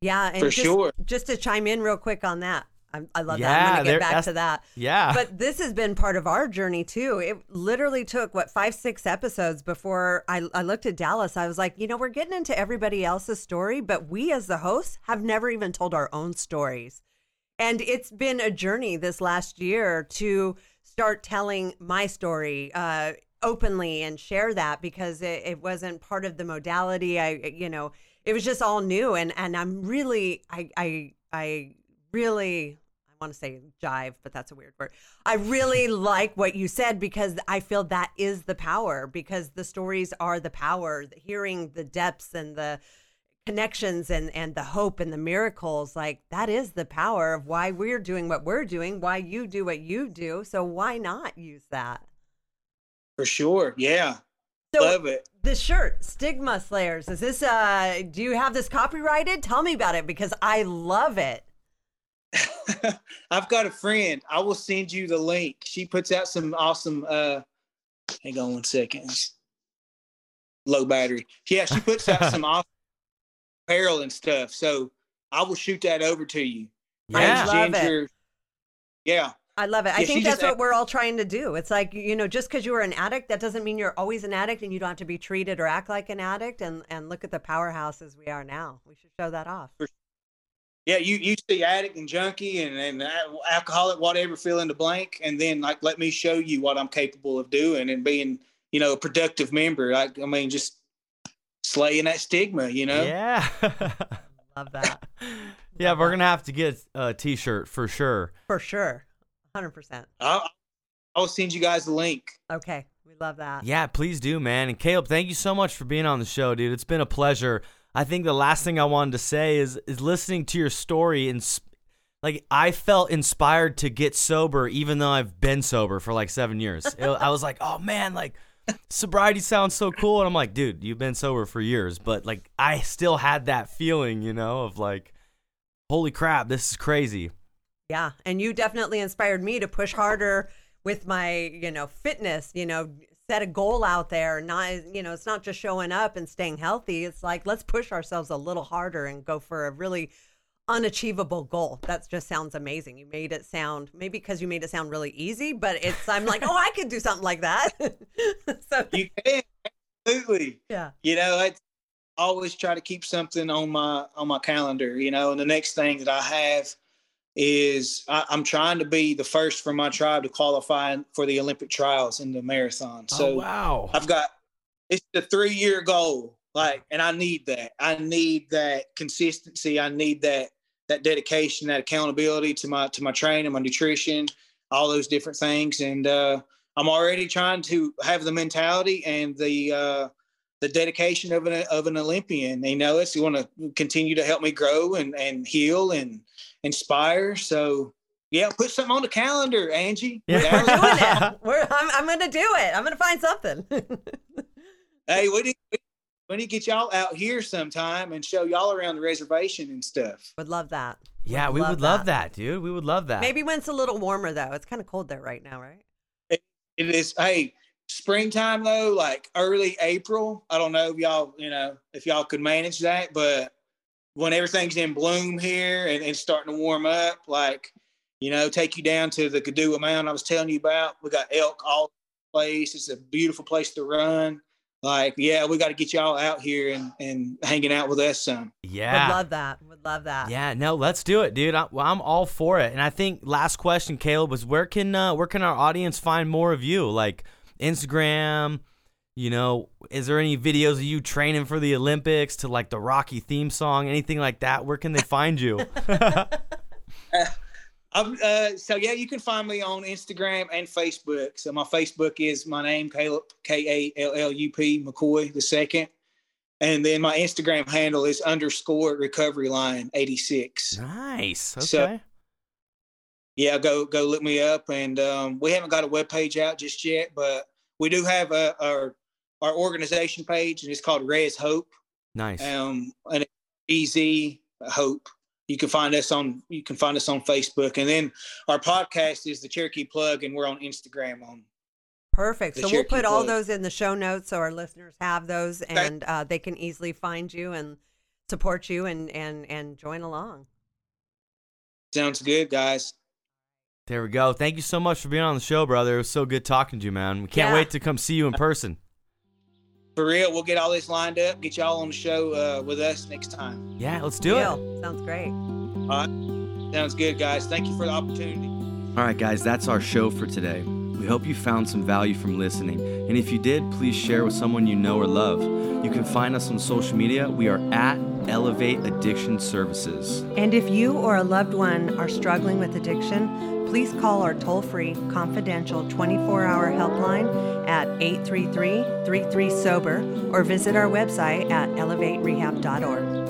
Yeah, and For just, sure. just to chime in real quick on that. I, I love that. Yeah, I'm going to get back to that. Yeah. But this has been part of our journey too. It literally took what five, six episodes before I, I looked at Dallas. I was like, you know, we're getting into everybody else's story, but we as the hosts have never even told our own stories. And it's been a journey this last year to start telling my story uh, openly and share that because it, it wasn't part of the modality. I, you know, it was just all new, and and I'm really, I, I, I really. I want to say jive, but that's a weird word. I really like what you said because I feel that is the power because the stories are the power. Hearing the depths and the connections and and the hope and the miracles like that is the power of why we're doing what we're doing why you do what you do so why not use that For sure. Yeah. so Love it. the shirt stigma slayers is this uh do you have this copyrighted tell me about it because i love it I've got a friend. I will send you the link. She puts out some awesome uh hang on one second. Low battery. Yeah, she puts out some awesome apparel and stuff. So I will shoot that over to you. yeah. I love it. Yeah. I love it. I think that's just- what we're all trying to do. It's like, you know, just because you were an addict, that doesn't mean you're always an addict and you don't have to be treated or act like an addict. And, and look at the powerhouses we are now. We should show that off. Yeah, you you see addict and junkie and, and alcoholic, whatever, fill in the blank, and then like let me show you what I'm capable of doing and being, you know, a productive member. Like I mean, just slaying that stigma, you know. Yeah. Love that. yeah, we're gonna have to get a T-shirt for sure. For sure. 100%. I'll, I'll send you guys the link. Okay. We love that. Yeah, please do, man. And Kallup, thank you so much for being on the show, dude. It's been a pleasure. I think the last thing I wanted to say is is listening to your story and like I felt inspired to get sober, even though I've been sober for like seven years. It- I was like, oh man, like sobriety sounds so cool, and I'm like, dude, you've been sober for years, but like I still had that feeling, you know, of like, holy crap, this is crazy. Yeah, and you definitely inspired me to push harder with my, you know, fitness, you know, set a goal out there, not you know, it's not just showing up and staying healthy. It's like let's push ourselves a little harder and go for a really unachievable goal. That just sounds amazing. You made it sound maybe because you made it sound really easy, but it's I'm like, "Oh, I could do something like that." so You can absolutely. yeah. You know, I always try to keep something on my on my calendar. You know, and the next thing that I have is I, I'm trying to be the first from my tribe to qualify for the Olympic trials in the marathon. Oh, so oh wow. I've got it's the three year goal. Like, and I need that. I need that consistency. I need that that dedication, that accountability to my to my training, my nutrition, all those different things. And uh, I'm already trying to have the mentality and the uh, the dedication of an of an Olympian. They know us. you want to continue to help me grow and and heal and inspire. So yeah, put something on the calendar, Angie. Yeah. We're doing it. We're, I'm, I'm going to do it. I'm going to find something. Hey, we need, we need to get y'all out here sometime and show y'all around the reservation and stuff. would love that. Yeah, we would love that, dude. We would love that. Maybe when it's a little warmer though. It's kind of cold there right now, right? It is, hey, springtime though, like early April. I don't know if y'all, you know, if y'all could manage that, but when everything's in bloom here and it's starting to warm up, like, you know, take you down to the Kituwah Mountain I was telling you about. We got elk all place. It's a beautiful place to run. Like, yeah, we got to get y'all out here and, and hanging out with us some. yeah. Would love that. Would love that. Yeah, no, let's do it, dude. I, well, I'm all for it. And I think last question, Kallup, was where can uh, where can our audience find more of you? Like Instagram, you know, is there any videos of you training for the Olympics to like the Rocky theme song, anything like that? Where can they find you? I'm, uh, so yeah, you can find me on Instagram and Facebook. So my Facebook is my name, Kallup K A L L U P McCoy the second, and then my Instagram handle is underscore recovery lion eighty six. nice. Okay. So- Yeah, go go look me up, and um, we haven't got a web page out just yet, but we do have a, our our organization page, and it's called Res Hope, nice. um, and easy hope. You can find us on you can find us on Facebook, and then our podcast is the Cherokee Plug, and we're on Instagram on. Perfect. The So we'll Cherokee put all those in the show notes so our listeners have those and uh, they can easily find you and support you and and and join along. Sounds good, guys. There we go. Thank you so much for being on the show, brother. It was so good talking to you, man. We can't Yeah. wait to come see you in person. For real, we'll get all this lined up, get y'all on the show uh, with us next time. Yeah, let's do it. Deal. Sounds great. All right. Sounds good, guys. Thank you for the opportunity. All right, guys, that's our show for today. We hope you found some value from listening. And if you did, please share with someone you know or love. You can find us on social media. We are at Elevate Addiction Services. And if you or a loved one are struggling with addiction, please call our toll free, confidential 24 hour helpline at 833 33 Sober or visit our website at elevaterehab.org.